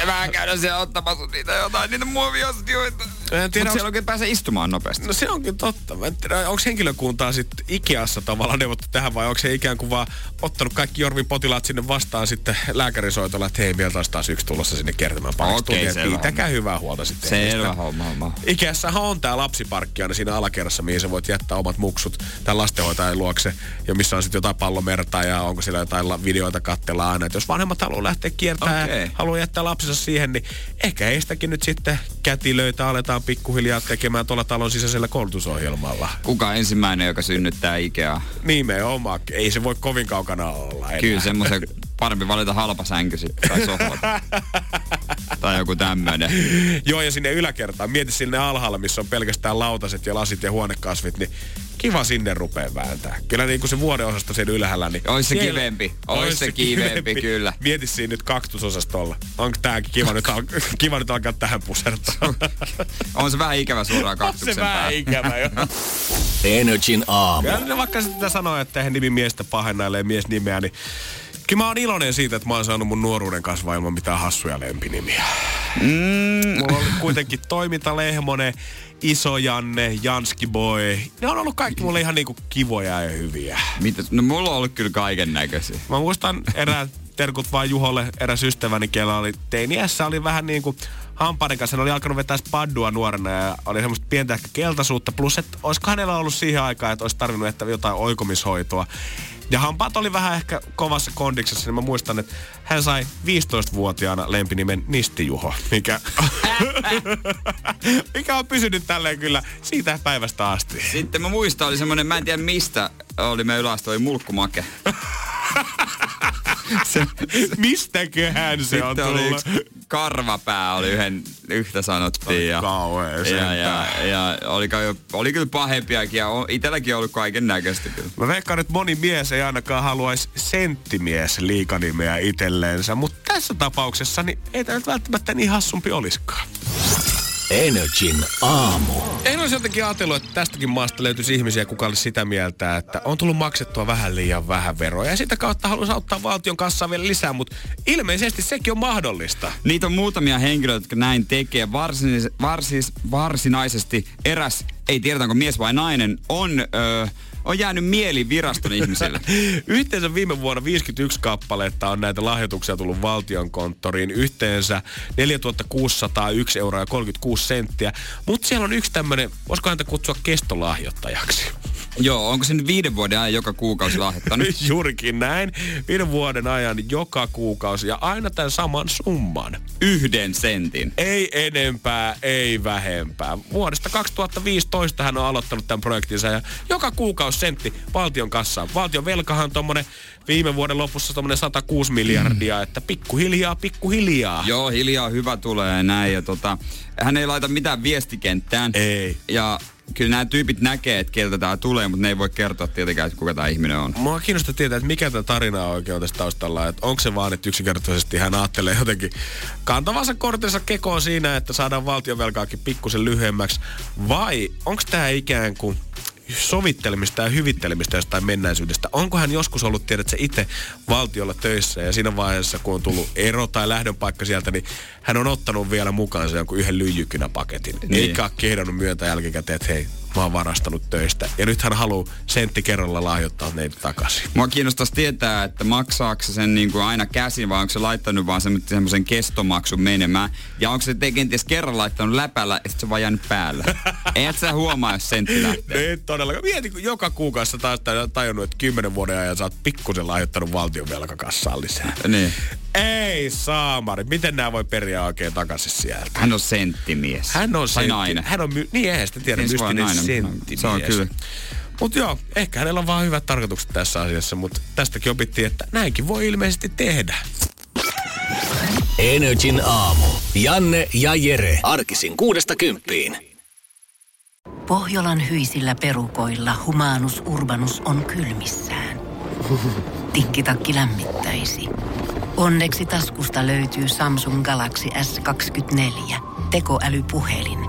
Vähän käydä siellä ottamassa niitä jotain, niitä muoviastioita. En tiedä, Mutta siellä onks- oikein pääsee istumaan nopeasti. No se onkin totta. Mä en tiedä, onko henkilökuntaa sitten Ikeassa tavallaan neuvottu tähän vai onko se ikään kuin vaan ottanut kaikki Jorvin potilaat sinne vastaan sitten lääkärisoitolla, että hei, meiltä olisi taas yksi tulossa sinne kiertämään pariksi Okei, tuntia. Pitäkää hyvää huolta sitten. Selvä homma, homma. Ikeassahan on tää lapsiparkki aina siinä alakerrassa, mihin sä voit jättää omat muksut tämän lastenhoitajan luokse. Ja missä on sitten jotain pallomertaa ja onko siellä jotain videoita kattella aina. Et jos vanhemmat haluaa lähteä kiertämään Okei. ja haluaa jättää lapsensa siihen, niin ehkä heistäkin nyt sitten kätilöitä aletaan pikkuhiljaa tekemään tuolla talon sisäisellä koulutusohjelmalla. Kuka ensimmäinen, joka synnyttää Ikea? Nimenomaan. Ei se voi kovin kaukana olla enää. Kyllä semmoisen parempi valita halpa sänky sitten tai sohva. (laughs) tai joku tämmöinen. Joo, ja sinne yläkertaan. Mieti sinne alhaalla, missä on pelkästään lautaset ja lasit ja huonekasvit, niin kiva sinne rupea vääntää. Kyllä niin kuin se vuodeosasto siellä ylhäällä, niin... Ois se siellä- kivempi. Ois se kivempi, kyllä. Mieti siinä nyt kaktusosastolla. Onko tääkin kiva nyt, al- (laughs) kiva nyt alkaa tähän pusertaa? (laughs) On se vähän ikävä suoraan (laughs) on se kaktuksen vähän ikävä jo. Energin aamu. Kyllä ne vaikka sitä sanoo, että eihän nimi miestä pahennailee mies nimeä, niin Kyllä mä oon iloinen siitä, että mä oon saanut mun nuoruuden kasvaa ilman mitään hassuja lempinimiä. Mm, Mulla oli kuitenkin Toiminta Lehmonen, Iso Janne, Janski Boy. Ne on ollut kaikki mulle ihan niinku kivoja ja hyviä. mitä? No mulla on ollut kyllä kaiken näköisiä. Mä muistan erään terkut vaan Juholle, eräs ystäväni, kellä oli teiniässä, oli vähän niin kuin hampaiden kanssa. Hän oli alkanut vetää spaddua nuorena ja oli semmoista pientä ehkä keltaisuutta. Plus, että olisiko hänellä ollut siihen aikaan, että olisi tarvinnut että jotain oikomishoitoa. Ja hampaat oli vähän ehkä kovassa kondiksessa, niin mä muistan, että hän sai 15-vuotiaana lempinimen Nistijuho, mikä, (laughs) mikä on pysynyt tälleen kyllä siitä päivästä asti. Sitten mä muistan, oli semmonen, mä en tiedä mistä oli me yläaste, oli mulkkumake. (laughs) se, Mistäköhän se on tullut? Oli yksi karvapää oli yhden, yhtä sanottiin. Ja, ja, ja, ja oli, jo, oli kyllä pahempiakin ja itselläkin ollut kaiken näköistä kyllä. Mä veikkaan, että moni mies ei ainakaan haluaisi senttimies liikanimeä itselleensä, mutta tässä tapauksessa niin ei tämä välttämättä niin hassumpi olisikaan. Energin aamu. En olisi jotenkin ajatellut, että tästäkin maasta löytyisi ihmisiä, kuka olisi sitä mieltä, että on tullut maksettua vähän liian vähän veroja. Ja sitä kautta haluaisi auttaa valtion kanssa vielä lisää, mutta ilmeisesti sekin on mahdollista. Niitä on muutamia henkilöitä, jotka näin tekee. Varsin, varsis, varsinaisesti eräs, ei tiedetä onko mies vai nainen, on... Öö, on jäänyt mieli viraston ihmisille. (laughs) Yhteensä viime vuonna 51 kappaletta on näitä lahjoituksia tullut valtion konttoriin. Yhteensä 4601 euroa ja 36 senttiä. Mutta siellä on yksi tämmöinen, voisiko häntä kutsua kestolahjoittajaksi? Joo, onko se nyt viiden vuoden ajan joka kuukausi (laughs) lahjoittanut? Juurikin näin. Viiden vuoden ajan joka kuukausi ja aina tämän saman summan. Yhden sentin. Ei enempää, ei vähempää. Vuodesta 2015 hän on aloittanut tämän projektinsa ja joka kuukausi sentti valtion kassaan. Valtion velkahan on tommonen viime vuoden lopussa tommonen 106 miljardia, mm. että pikkuhiljaa, pikkuhiljaa. Joo, hiljaa hyvä tulee näin ja tota, hän ei laita mitään viestikenttään. Ei. Ja kyllä nämä tyypit näkee, että keltä tämä tulee, mutta ne ei voi kertoa tietenkään, että kuka tämä ihminen on. Mua kiinnostaa tietää, että mikä tämä tarina on oikein tässä taustalla. Että onko se vaan, että yksinkertaisesti hän ajattelee jotenkin kantavansa kortensa kekoon siinä, että saadaan valtionvelkaakin pikkusen lyhyemmäksi. Vai onko tämä ikään kuin sovittelemista ja hyvittelemistä jostain menneisyydestä. Onko hän joskus ollut, tiedät se itse valtiolla töissä ja siinä vaiheessa, kun on tullut ero tai lähdönpaikka sieltä, niin hän on ottanut vielä mukaan jonkun yhden lyijykynäpaketin. Niin. Eikä ole kehdannut myötä jälkikäteen, että hei, mä oon varastanut töistä. Ja nyt hän haluaa sentti kerralla lahjoittaa neitä takaisin. Mua kiinnostaisi tietää, että maksaako se sen niin kuin aina käsin vai onko se laittanut vaan semmoisen kestomaksun menemään. Ja onko se kenties kerran laittanut läpällä että se vaan jäänyt päällä. (laughs) Ei sä huomaa, jos sentti lähtee. Ei todellakaan. Mieti, kun joka kuukausi taas tajunnut, että kymmenen vuoden ajan sä oot pikkusen lahjoittanut valtion velkakassaan lisää. Niin. Ei saamari. Miten nämä voi periä oikein takaisin sieltä? Hän on senttimies. Hän on sentti. nainen. Hän on, my- niin eihän sitä tiedä, siis mystinen senttimies. Se on kyllä. Mutta joo, ehkä hänellä on vaan hyvät tarkoitukset tässä asiassa, mutta tästäkin opittiin, että näinkin voi ilmeisesti tehdä. Energin aamu. Janne ja Jere. Arkisin kuudesta kymppiin. Pohjolan hyisillä perukoilla humanus urbanus on kylmissään. Tikkitakki lämmittäisi. Onneksi taskusta löytyy Samsung Galaxy S24 tekoälypuhelin.